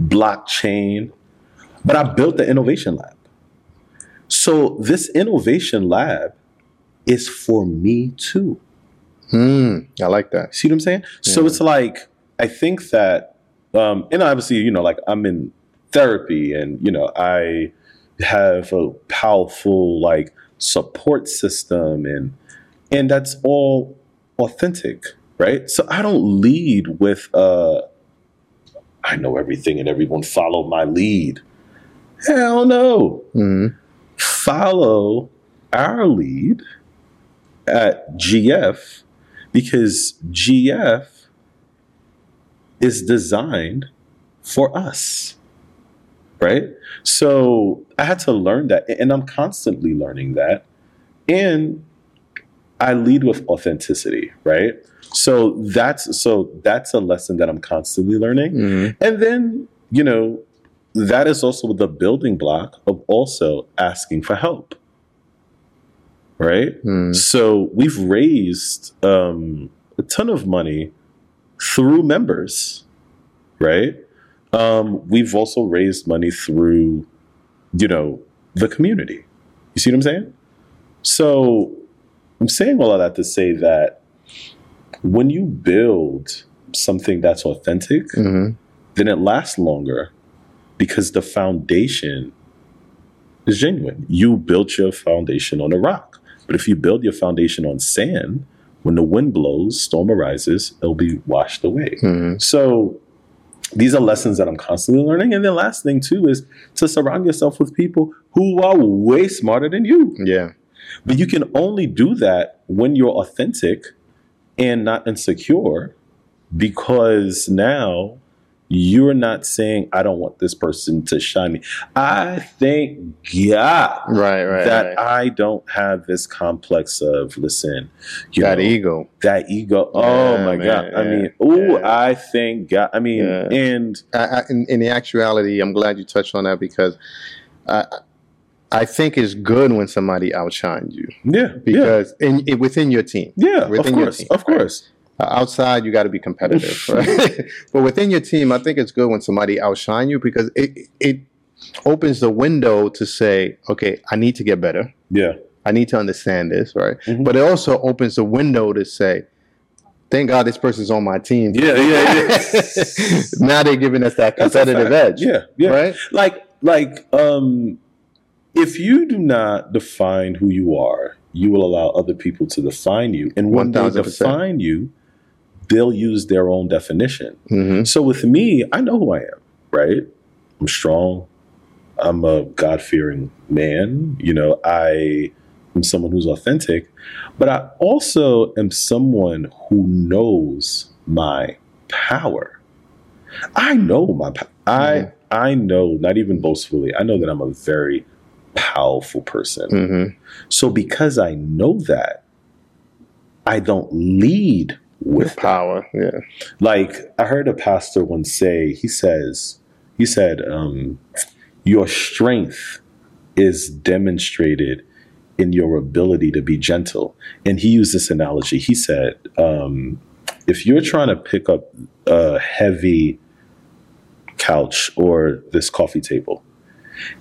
blockchain, but I built the innovation lab. So this innovation lab is for me too. Mm, I like that. See what I'm saying? So it's like I think that, um, and obviously, you know, like I'm in therapy, and you know, I have a powerful like support system, and and that's all authentic, right? So I don't lead with, uh, I know everything, and everyone follow my lead. Hell no Mm, follow our lead at GF because GF is designed for us. Right? So I had to learn that, and I'm constantly learning that. And I lead with authenticity, right? So that's so that's a lesson that I'm constantly learning. mm, And then, you know, that is also the building block of also asking for help. Right? mm, So we've raised um, a ton of money through members, right? Um, we've also raised money through, you know, the community. You see what I'm saying? So I'm saying all of that to say that when you build something that's authentic, mhm. then it lasts longer because the foundation is genuine. You built your foundation on a rock. But if you build your foundation on sand, when the wind blows, storm arises, it'll be washed away. Mhm. So these are lessons that I'm constantly learning. And then last thing too is to surround yourself with people who are way smarter than you. Yeah. But you can only do that when you're authentic and not insecure because now you're not saying, I don't want this person to shine me. I thank God Right, right. that right. I don't have this complex of, listen, that know, ego. that ego. Yeah, oh my man, God. I mean, oh, yeah. I thank God. I mean, Yeah. and I, I, in, in the actuality, I'm glad you touched on that because I, I think it's good when somebody outshines you yeah, yeah, because in, in within your team. yeah, of within your course, team, of right? course. Uh, outside, you got to be competitive, <laughs> right? <laughs> but within your team, I think it's good when somebody outshine you because it it opens the window to say, okay, I need to get better. Yeah, I need to understand this, right? Mhm. But it also opens the window to say, thank God this person's on my team. Yeah, yeah, yeah. <laughs> now they're giving us that competitive edge. Yeah, yeah. Right? like like um if you do not define who you are you will allow other people to define you and when they 1000%. define you they'll use their own definition. Hmm so with me i know who i am right? I'm strong. I'm a god-fearing man. You know i am someone who's authentic but i also am someone who knows my power. I know my power i Mhm. i know not even boastfully i know that i'm a very powerful person. Hmm so because i know that i don't lead with power. Yeah. like I heard a pastor once say, he says, he said, um, your strength is demonstrated in your ability to be gentle. And he used this analogy. He said, um, if you're trying to pick up a heavy couch or this coffee table,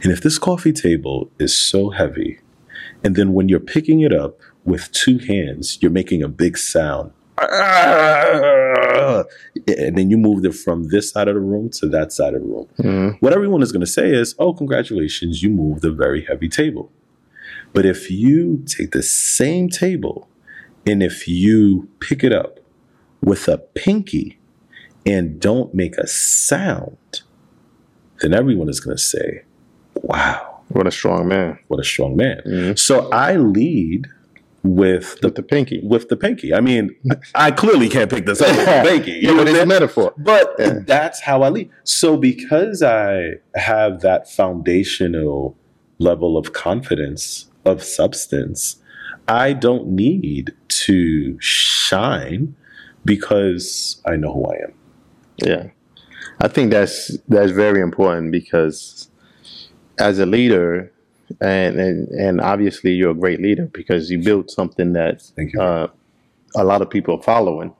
and if this coffee table is so heavy, and then when you're picking it up with two hands, you're making a big sound. <laughs> And then you moved it from this side of the room to that side of the room. hmm What everyone is going to say is, oh, congratulations, you moved a very heavy table. But if you take the same table And if you pick it up with a pinky and don't make a sound, then everyone is going to say, wow, What a strong man. what a strong man. Mhm. So I lead with the With the pinky. with the pinky. I mean, I clearly can't pick this up with the <laughs> pinky. You yeah, know but it's a metaphor. But Yeah. that's how I lead. So because I have that foundational level of confidence of substance, I don't need to shine because I know who I am. Yeah, I think that's that's very important because as a leader, and and and obviously you're a great leader because you built something that uh, a lot of people are following.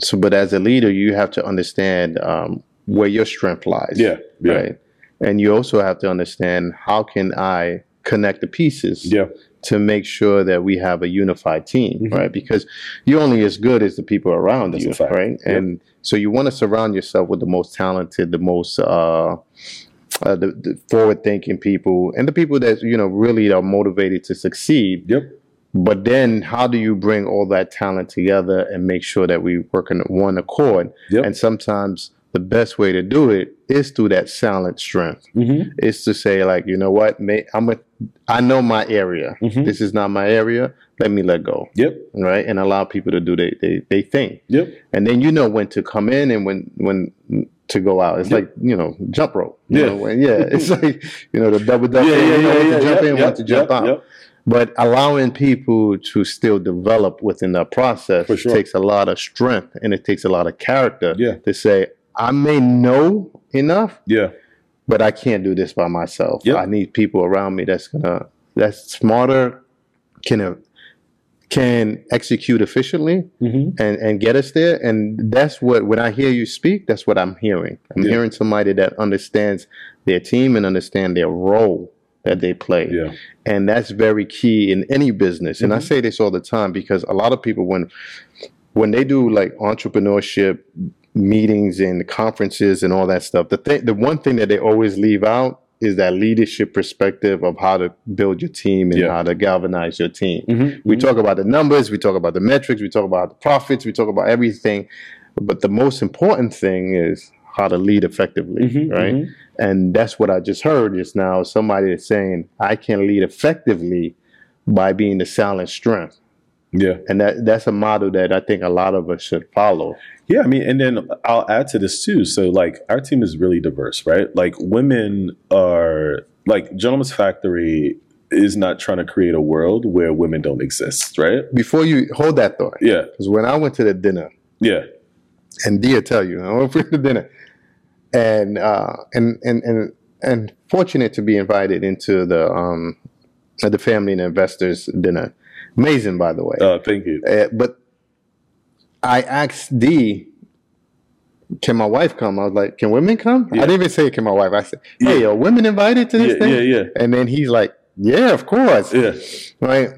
So, but as a leader, you have to understand um, where your strength lies. yeah. Yeah. Right. And you also have to understand how can I connect the pieces Yeah. to make sure that we have a unified team, Mhm. right? Because you're only as good as the people around That's you, right? Yep. And so you want to surround yourself with the most talented, the most uh, uh, the, the forward-thinking people, and the people that you know really are motivated to succeed. Yep. But then, how do you bring all that talent together and make sure that we work in one accord? Yep. And sometimes the best way to do it is through that silent strength. Mm-hmm. Is to say like, you know what, may, I'm a, I know my area. Mhm. This is not my area. Let me let go, Yep. right? And allow people to do they they, they thing. Yep. And then you know when to come in and when when to go out. It's like you know jump rope. You Yeah. know, yeah. <laughs> It's like you know the double double. Yeah, yeah, you know yeah, yeah, to jump in, when to jump out but allowing people to still develop within that process sure. takes a lot of strength and it takes a lot of character Yeah. to say i may know enough Yeah. but i can't do this by myself Yep. i need people around me that's gonna that's smarter can can execute efficiently Mm-hmm. and and get us there and that's what when i hear you speak that's what i'm hearing i'm Yeah. hearing somebody that understands their team and understand their role that they play Yeah. and that's very key in any business and i Mhm. say this all the time because a lot of people when when they do like entrepreneurship meetings and conferences and all that stuff the thing the one thing that they always leave out is that leadership perspective of how to build your team and Yeah. how to galvanize your team Mm-hmm. we talk about the numbers, we talk about the metrics, we talk about the profits, we talk about everything. But the most important thing is how to lead effectively, Mhm, right? mhm. And that's what I just heard just now. Somebody is saying, I can lead effectively by being the silent strength. Yeah. And that that's a model that I think a lot of us should follow. Yeah, I mean, and then I'll add to this too. So, like, our team is really diverse, right? Like, women are like Gentleman's Factory is not trying to create a world where women don't exist, right? Before you hold that thought, Yeah, because when I went to the dinner, yeah, and Dia tell you, I went <laughs> for the dinner, and uh, and and and and fortunate to be invited into the um, the family and investors dinner. Amazing, by the way. uh, thank you. Uh, but I asked D, "Can my wife come?" I was like, "Can women come?" Yeah. I didn't even say, "Can my wife?" I said, "Hey, Yeah. are women invited to this Yeah, thing?" yeah, yeah, And then he's like, "Yeah, of course." yeah, right?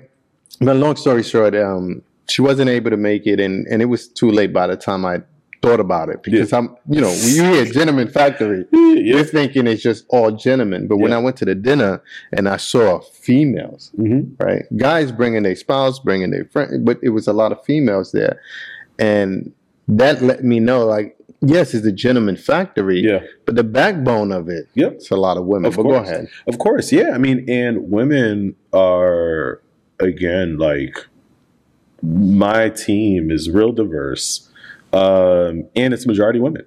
But long story short, um, she wasn't able to make it, and, and it was too late by the time I thought about it because I'm, you know, when you hear <laughs> Gentleman Factory, <laughs> yeah, you're thinking it's just all gentlemen. But when Yeah. I went to the dinner and I saw females, Mhm. right, guys bringing their spouse, bringing their friend, but it was a lot of females there, and that let me know, like, yes, it's a Gentleman Factory, yeah. but the backbone of it, Yep. it's a lot of women. Of but course. go ahead. Of course, yeah. I mean, and women are again like my team is real diverse, um, and it's majority women,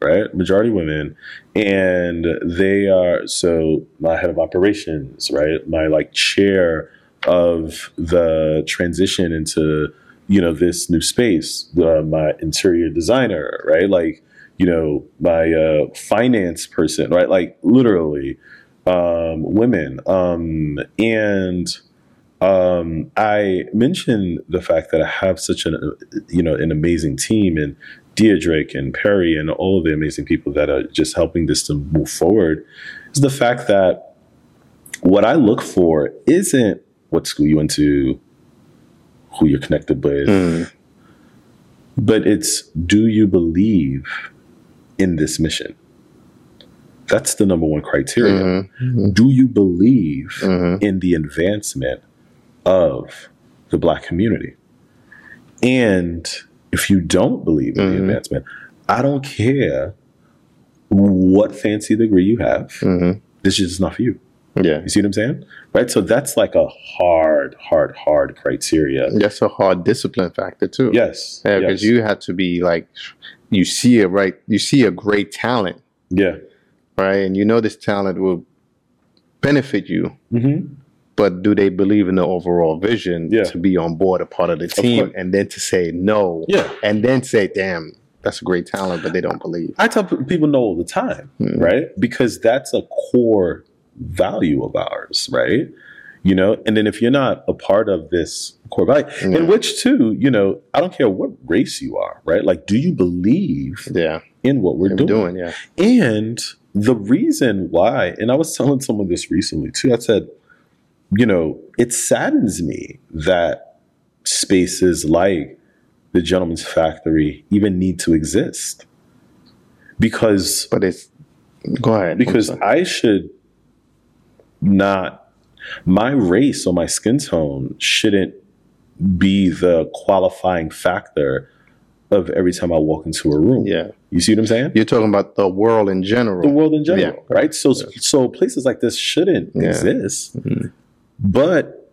right? Majority women, and they are so my head of operations, right? My like chair of the transition into you know this new space, uh, my interior designer, right? Like you know my uh, finance person, right? Like literally um, women. Um, and um, I mentioned the fact that I have such an, you know, an amazing team and Deirdre and Perry and all of the amazing people that are just helping this to move forward is the fact that what I look for isn't what school you went to, who you're connected with, Mm. but it's do you believe in this mission? That's the number one criteria. Mhm. Do you believe Mhm. in the advancement of the black community. And if you don't believe in the Mhm. advancement, I don't care what fancy degree you have. hmm This is just not for you. Yeah. You see what I'm saying? Right. So that's like a hard, hard, hard criteria. That's a hard discipline factor too. Yes. Yeah, because yes. you have to be like, you see a right, you see a great talent, Yeah. right, and you know this talent will benefit you, Mm-hmm. But do they believe in the overall vision Yeah. to be on board, a part of the team, course. and then to say no, Yeah. and then say, "Damn, that's a great talent," but they don't believe. I tell people no all the time, Mhm. right? Because that's a core value of ours, right? You know, and then if you're not a part of this core value, Yeah. in which too, you know, I don't care what race you are, right? Like, do you believe Yeah, in what we're we're doing? doing. Yeah, And the reason why, and I was telling someone this recently too, I said, you know, it saddens me that spaces like the Gentleman's Factory even need to exist. Because but it's go ahead because. I should not my race or my skin tone shouldn't be the qualifying factor of every time I walk into a room. yeah, You see what I'm saying? you're talking about the world in general. the world in general, Yeah. right? So so places like this shouldn't Yeah. exist. Mhm. But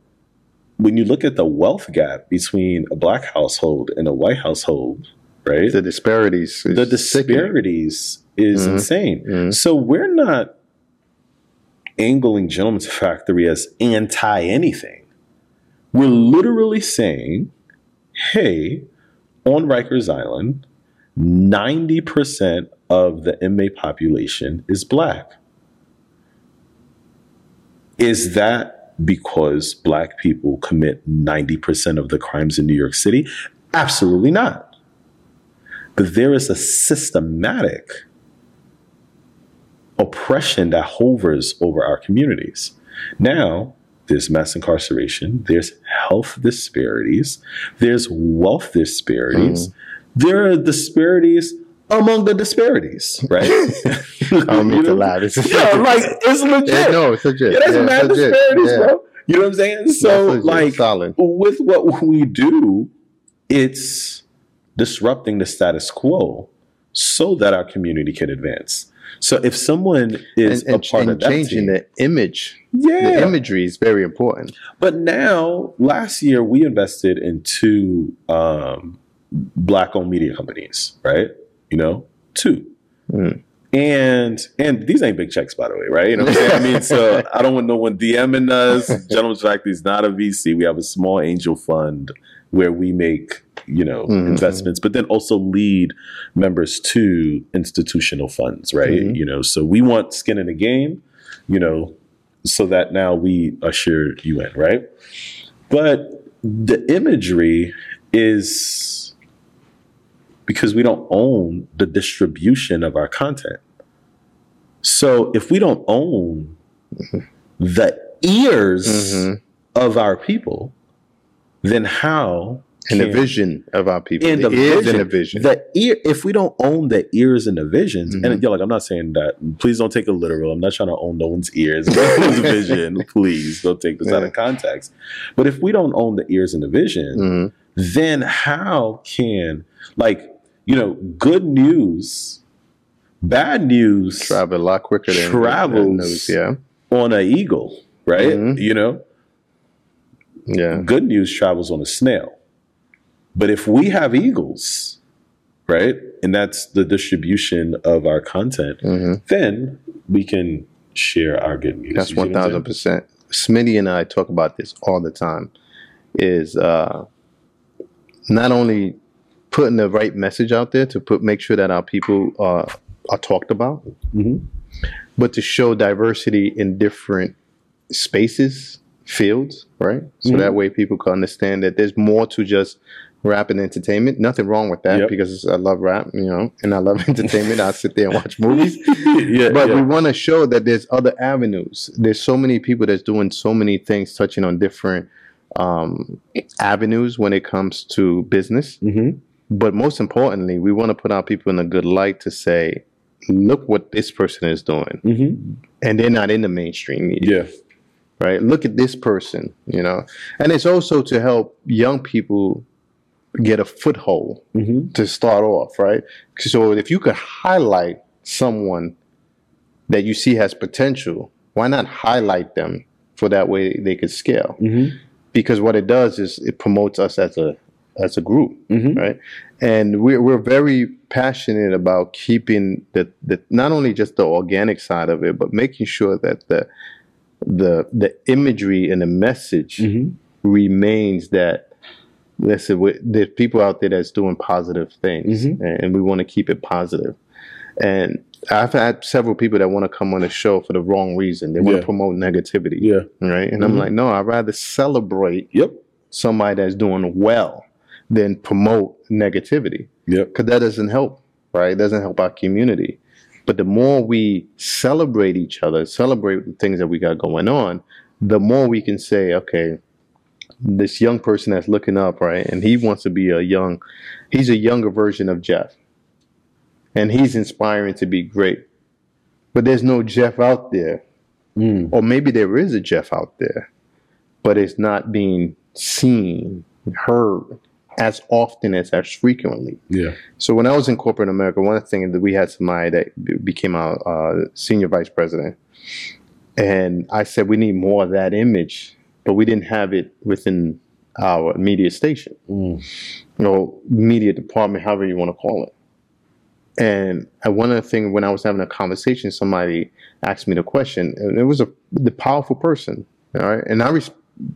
when you look at the wealth gap between a black household and a white household, right? The disparities. is the sickening. disparities is Mhm. insane. Mhm. So we're not angling Gentleman's Factory as anti anything. We're literally saying, hey, on Rikers Island, 90% of the inmate population is black. Is that because black people commit 90% of the crimes in New York City? Absolutely not. But there is a systematic oppression that hovers over our communities. Now, there's mass incarceration, there's health disparities, there's wealth disparities, mm-hmm. there are disparities among the disparities, right? <laughs> <laughs> I don't mean to know? laugh. It's Yeah, like it's legit. Yeah, no, it's legit. Yeah, that's Yeah, mad legit. disparities, Yeah. bro. You know what I'm saying? So, like, solid. with what we do, it's disrupting the status quo so that our community can advance. So if someone is and, and, a part of that changing team, the image, yeah. the imagery is very important. But now, last year we invested in two um, black-owned media companies, right? You know, two. Mm. And and these ain't big checks, by the way, right? You know what I'm saying? I mean, so I don't want no one DMing us. <laughs> Gentleman's Factory is not a VC. We have a small angel fund where we make, you know, Mhm. investments, but then also lead members to institutional funds, right? Mhm. You know, so we want skin in the game, you know, so that now we usher you in, right? But the imagery is because we don't own the distribution of our content. So if we don't own the ears Mhm. of our people, then how And the vision of our people, and the, the ears vision, and the vision. the ear if we don't own the ears and the visions Mhm. and yeah like i'm not saying that please don't take it literal i'm not trying to own no one's ears <laughs> no one's vision please don't take this out of context but if we don't own the ears and the vision Mhm. then how can like you know good news bad news Travel a lot quicker than Travels. than news. Yeah, on an eagle right Mhm. you know yeah. good news travels on a snail. But if we have eagles, right, and that's the distribution of our content, hmm then we can share our good news. That's You see what one thousand percent. Smitty and I talk about this all the time. Is uh, not only putting the right message out there to put make sure that our people uh, are talked about, Mhm. but to show diversity in different spaces, fields, right? So Mhm. that way people can understand that there's more to just rap and entertainment. Nothing wrong with that Yep. because I love rap, you know, and I love <laughs> entertainment. I sit there and watch <laughs> movies. yeah, But yeah. we want to show that there's other avenues. There's so many people that's doing so many things, touching on different um, avenues when it comes to business. Mhm. But most importantly, we want to put our people in a good light to say, look what this person is doing. Mhm. And they're not in the mainstream media, yeah, right? Look at this person, you know. And it's also to help young people get a foothold Mm-hmm. to start off, right? So if you could highlight someone that you see has potential, why not highlight them for that way they could scale? Mm-hmm. Because what it does is it promotes us as a as a group, Mm-hmm. right? And we're we're very passionate about keeping the, the not only just the organic side of it, but making sure that the the the imagery and the message Mm-hmm. remains that listen, there's people out there that's doing positive things, Mhm. and, and we want to keep it positive. And I've had several people that want to come on the show for the wrong reason. They want Yeah. to promote negativity, Yeah. right? And I'm Mhm. like, no, I'd rather celebrate Yep. somebody that's doing well than promote negativity Yep. because that doesn't help, right? It doesn't help our community. But the more we celebrate each other, celebrate the things that we got going on, the more we can say, okay, this young person that's looking up, right? And he wants to be a young, he's a younger version of Jeff. And he's inspiring to be great. But there's no Jeff out there. Mm. Or maybe there is a Jeff out there, but it's not being seen, heard as often as as frequently. Yeah. So when I was in corporate America, one thing that we had somebody that became our uh, senior vice president, and I said we need more of that image, but we didn't have it within our media station, Mm. or media department, however you want to call it. And one of the things when I was having a conversation, somebody asked me the question, and it was a the powerful person, all right, and I res-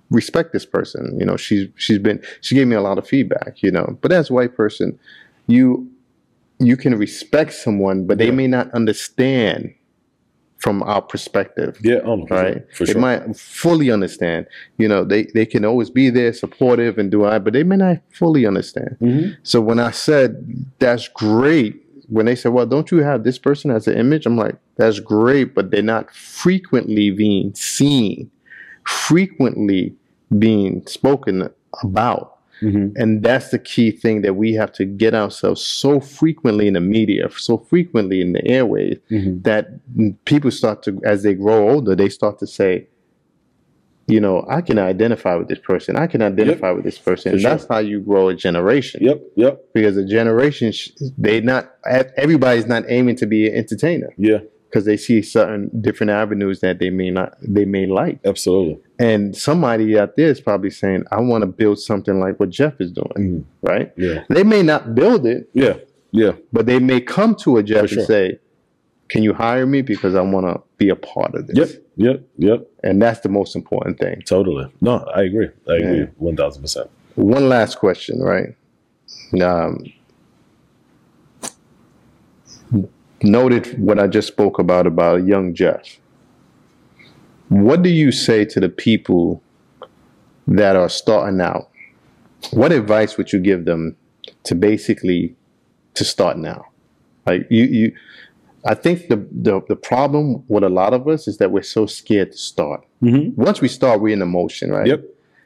respect this person. You know, she's she's been she gave me a lot of feedback. You know, but as a white person, you you can respect someone, but they Yeah. may not understand from our perspective Yeah. Oh, right? Sure. They sure. might fully understand. You know, they, they can always be there, supportive, and do I, but they may not fully understand. Mm-hmm. So when I said that's great, when they said, "Well, don't you have this person as an image?" I'm like, "That's great," but they're not frequently being seen, frequently being spoken about. Mm-hmm. And that's the key thing that we have to get ourselves so frequently in the media, so frequently in the airways, Mm-hmm. that people start to, as they grow older, they start to say, you know, I can identify with this person. I can identify with this person. And sure. that's how you grow a generation. Yep. Yep. Because a generation, they not, everybody's not aiming to be an entertainer Yeah. Because they see certain different avenues that they may not, they may like. Absolutely. And somebody out there is probably saying, I want to build something like what Jeff is doing, Mhm. right? Yeah. They may not build it, Yeah. Yeah. but they may come to a Jeff For sure. and say, can you hire me because I want to be a part of this? Yep. Yep. Yep. And that's the most important thing. Totally. No, I agree. I agree. Yeah. One thousand percent. One last question, right? Um, noted what I just spoke about about young Jeff. What do you say to the people that are starting out? What advice would you give them to basically to start now? Like you, you I think the, the the problem with a lot of us is that we're so scared to start. Mm-hmm. Once we start, we're in emotion, right? Yep.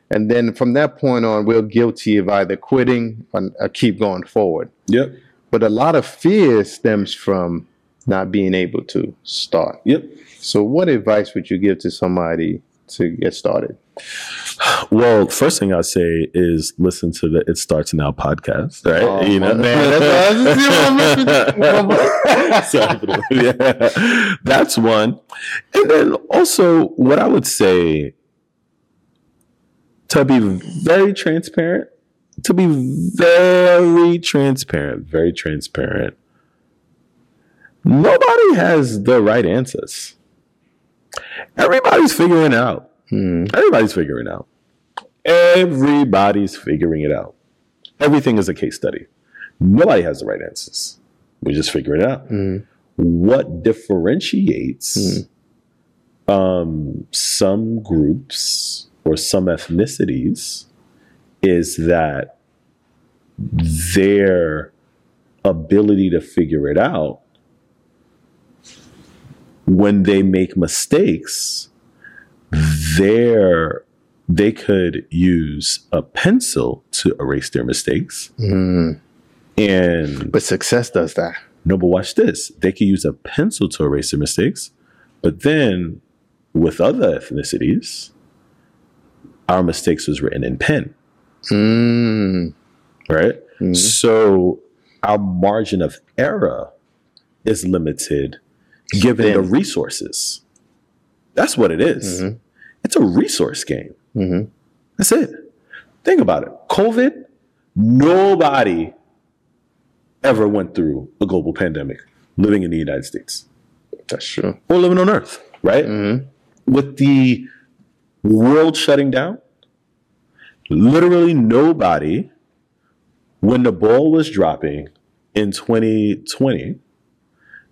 And then from that point on, we're guilty of either quitting or, or keep going forward. Yep. But a lot of fear stems from not being able to start. Yep. So, what advice would you give to somebody to get started? Well, first thing I say is listen to the It Starts Now podcast, right? Oh, my man, that's what I was Sorry for the- yeah. That's one. And then also, what I would say to be very transparent, to be very transparent, very transparent, nobody has the right answers. Everybody's figuring it out. Hmm. Everybody's figuring it out. Everybody's figuring it out. Everything is a case study. Nobody has the right answers. We just figure it out. Hmm. What differentiates um, some groups or some ethnicities is that their ability to figure it out when they make mistakes they're they could use a pencil to erase their mistakes Hmm. and But success does that. no but watch this they could use a pencil to erase their mistakes but then with other ethnicities, our mistakes was written in pen, Mm. right? Mhm. So our margin of error is limited given the resources. That's what it is. Mhm. It's a resource game. Mhm. That's it. Think about it. COVID, nobody ever went through a global pandemic living in the United States That's true. or living on Earth, right? Mhm. With the world shutting down, literally nobody, when the ball was dropping in 2020,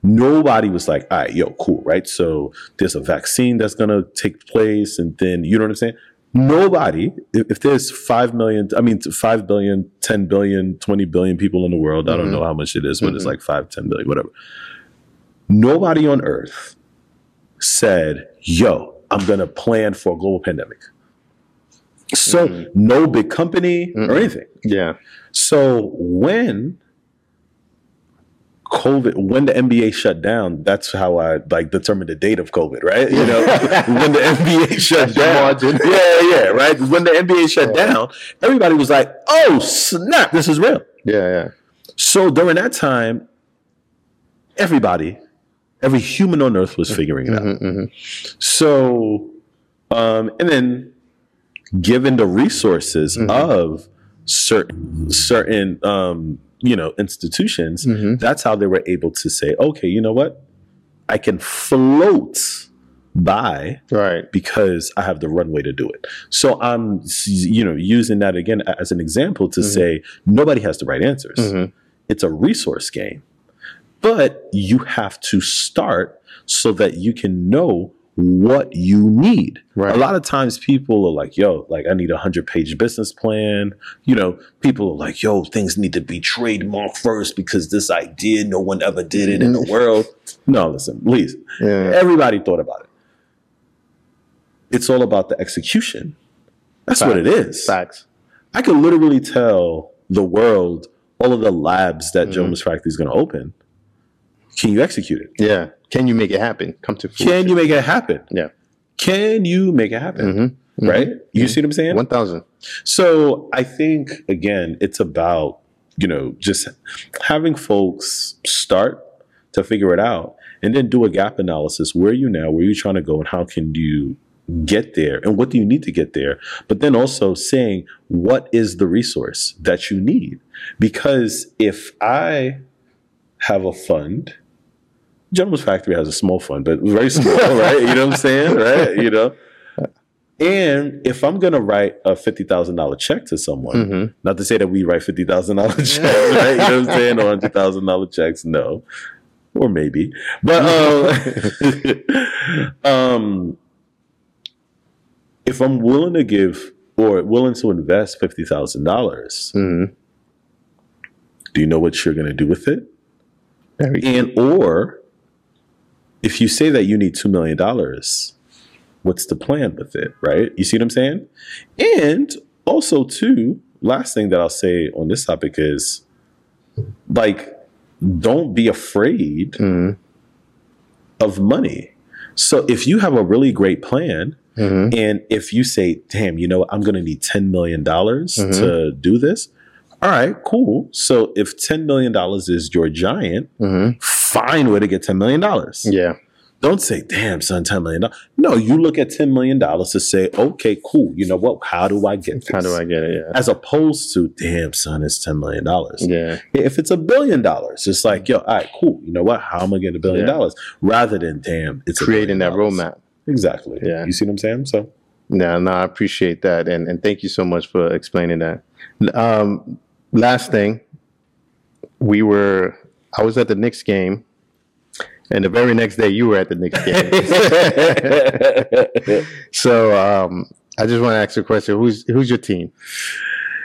nobody was like, all right, yo, cool, right? So there's a vaccine that's gonna take place, and then you know what I'm saying? Nobody, if, if there's 5 million, I mean, 5 billion, 10 billion, 20 billion people in the world, I don't Mhm. know how much it is, but it's Mhm. like 5, 10 billion, whatever. Nobody on earth said, yo, I'm gonna plan for a global pandemic. So, Mhm. no big company Mhm. or anything. Yeah. So when COVID, when the NBA shut down, that's how I like determined the date of COVID, right? You know, <laughs> when the NBA shut That's down. <laughs> Yeah, yeah, right. When the NBA shut Yeah. down, everybody was like, "Oh snap, this is real." Yeah. Yeah. So during that time, everybody, every human on earth was figuring it out. Mhm, mhm. So, um, and then given the resources Mhm. of certain certain um, you know institutions, Mhm. that's how they were able to say, okay, you know what, I can float by Right. because I have the runway to do it. So I'm you know using that again as an example to Mhm. say nobody has the right answers Mhm. it's a resource game. But you have to start so that you can know what you need. Right. A lot of times people are like, yo, like I need a hundred page business plan. You know, people are like, yo, things need to be trademarked first because this idea, no one ever did it in the world. No, listen, please. Yeah. Everybody thought about it. It's all about the execution. That's what it is. Facts. I could literally tell the world all of the labs that Mhm. Jones Factory is going to open. Can you execute it? Yeah. Can you make it happen? Come to Can you make it happen? Yeah. Can you make it happen? Mm-hmm. Right? You see what I'm saying? One thousand. So I think again, it's about you know just having folks start to figure it out, and then do a gap analysis. Where are you now? Where are you trying to go? And how can you get there? And what do you need to get there? But then also saying what is the resource that you need? Because if I have a fund. Gentleman's Factory has a small fund, but very small, <laughs> right? You know what I'm saying, right? You know, and if I'm gonna write a fifty thousand dollar check to someone, Mm-hmm. not to say that we write fifty thousand dollar <laughs> checks, right? You know what I'm saying? Or hundred thousand dollar checks, no, or maybe, but um, <laughs> um, if I'm willing to give or willing to invest fifty thousand dollars, Mm-hmm. do you know what you're gonna do with it? Very. And or if you say that you need two million dollars, what's the plan with it, right? You see what I'm saying? And also, too, last thing that I'll say on this topic is like, don't be afraid Mm-hmm. of money. So if you have a really great plan, Mm-hmm. and if you say, damn, you know, I'm going to need $10 million Mhm. to do this, all right, cool. So if $10 million is your giant, Mm-hmm. find to get $10 million. Yeah. Don't say, damn, son, $10 million. No, you look at $10 million to say, okay, cool. You know what? How do I get this? How do I get it? Yeah. As opposed to, damn, son, it's $10 million. Yeah. If it's a billion dollars, it's like, yo, all right, cool. You know what? How am I getting a billion Yeah. dollars? Rather than, damn, it's a Creating that dollars. roadmap. Exactly. Yeah. You see what I'm saying? So, No, no, I appreciate that, and and thank you so much for explaining that. Um, last thing, we were, I was at the Knicks game, and the very next day you were at the Knicks game. <laughs> so um, I just want to ask you a question: Who's who's your team?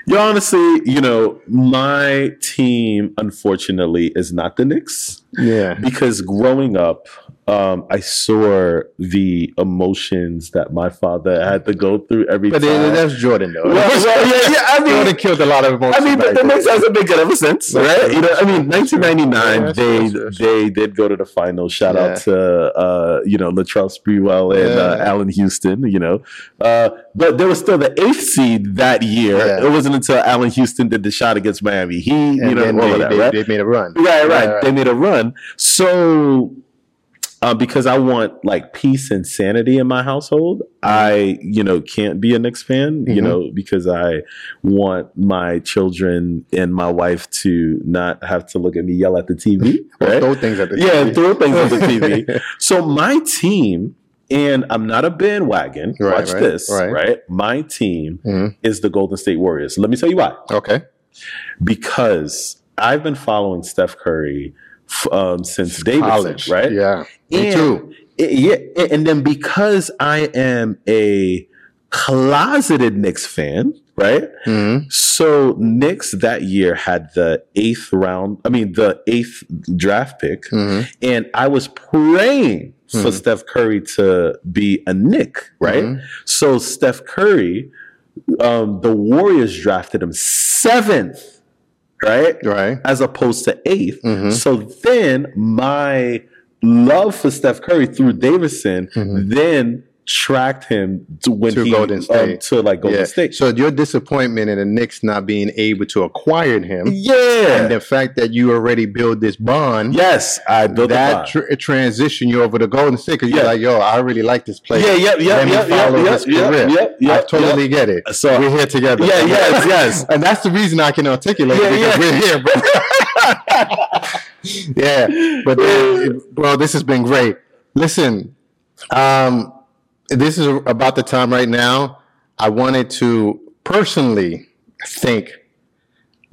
You honestly, you know, my team, unfortunately, is not the Knicks Yeah. because growing up, um, I saw the emotions that my father had to go through every But time. then that's Jordan, though. Well, well, yeah, yeah, I mean- <laughs> Jordan killed a lot of emotions. I mean, but the. Knicks hasn't been good ever since, right? You know, I mean, 1999, Yeah, they true, they did go to the final. Shout out to uh, you know Latrell Sprewell and uh, Allan Houston. You know, uh, but there was still the eighth seed that year. Yeah. It wasn't until Allan Houston did the shot against Miami Heat. And you know, all they, of that, they, right? they made a run. Right, right. Right, They made a run. So, uh, because I want like peace and sanity in my household, I, you know, can't be a Knicks fan, you Mhm. know, because I want my children and my wife to not have to look at me yell at the TV, <laughs> right? throw things at the TV. Yeah, TV. throw things at the TV. <laughs> So my team, and I'm not a bandwagon. Right, watch right, this, right. right. My team Mhm. is the Golden State Warriors. Let me tell you why Okay. because I've been following Steph Curry um, since Davidson, College. right? Yeah. Me And- too. I- yeah, and then because I am a closeted Knicks fan, right? Mhm. So Knicks that year had the eighth round, I mean the eighth draft pick, Mhm. and I was praying for Mhm. Steph Curry to be a Knick, right? Mhm. So Steph Curry, um, the Warriors drafted him seventh, right? Right. As opposed to 8th Mhm. So then my love for Steph Curry through Davidson Mhm. then tracked him to when To he Golden um, State. to like Golden Yeah. State. So your disappointment in the Knicks not being able to acquire him, yeah. and the fact that you already built this bond, yes, I built that that. tr- transition you over to Golden State because Yeah. you're like, yo, I really like this player. Yeah, yeah, yeah, Let me yeah, yeah, follow yeah, his yeah, career. yeah, yeah, I totally get it. So- we're here together. Yeah, yes, <laughs> yes. and that's the reason I can articulate Yeah, it because we're here, bro. <laughs> yeah, but <laughs> uh, well, this has been great. Listen, um, this is about the time right now. I wanted to personally thank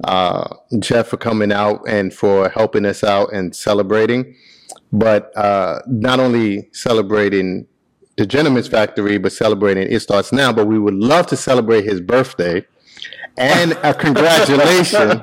uh, Jeff for coming out and for helping us out and celebrating. But uh, not only celebrating the Gentleman's Factory, but celebrating It Starts Now. But we would love to celebrate his birthday and a congratulations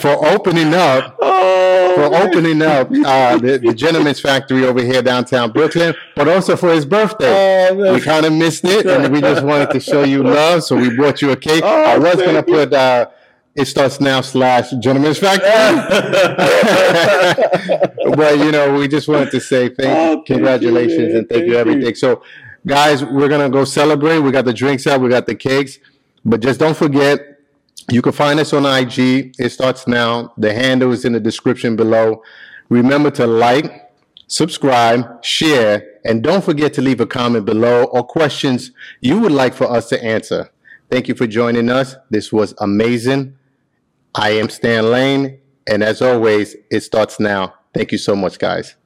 for opening up Oh, for opening up uh, the, the Gentleman's Factory over here downtown Brooklyn, but also for his birthday. Oh, we kind of missed it, and we just wanted to show you love, so we brought you a cake. Oh, I was gonna put uh, it starts now slash Gentleman's Factory, <laughs> but you know we just wanted to say thank, Oh, thank congratulations you, and thank, Thank you you. everything. So, guys, we're gonna go celebrate. We got the drinks out, we got the cakes, but just don't forget. You can find us on IG. It starts now. The handle is in the description below. Remember to like, subscribe, share, and don't forget to leave a comment below or questions you would like for us to answer. Thank you for joining us. This was amazing. I am Stan Lane, and as always, it starts now. Thank you so much, guys.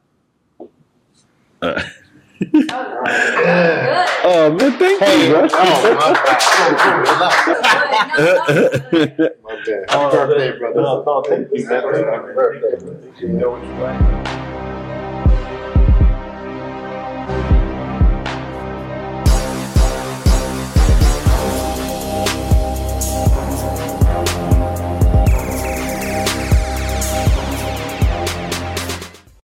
Uh, <laughs> Oh, oh man, thank hey, you, bro. Oh, my bad. <laughs> Oh, my bad. Happy oh, birthday, brother. No, no, thank you. Happy birthday. You know what you like.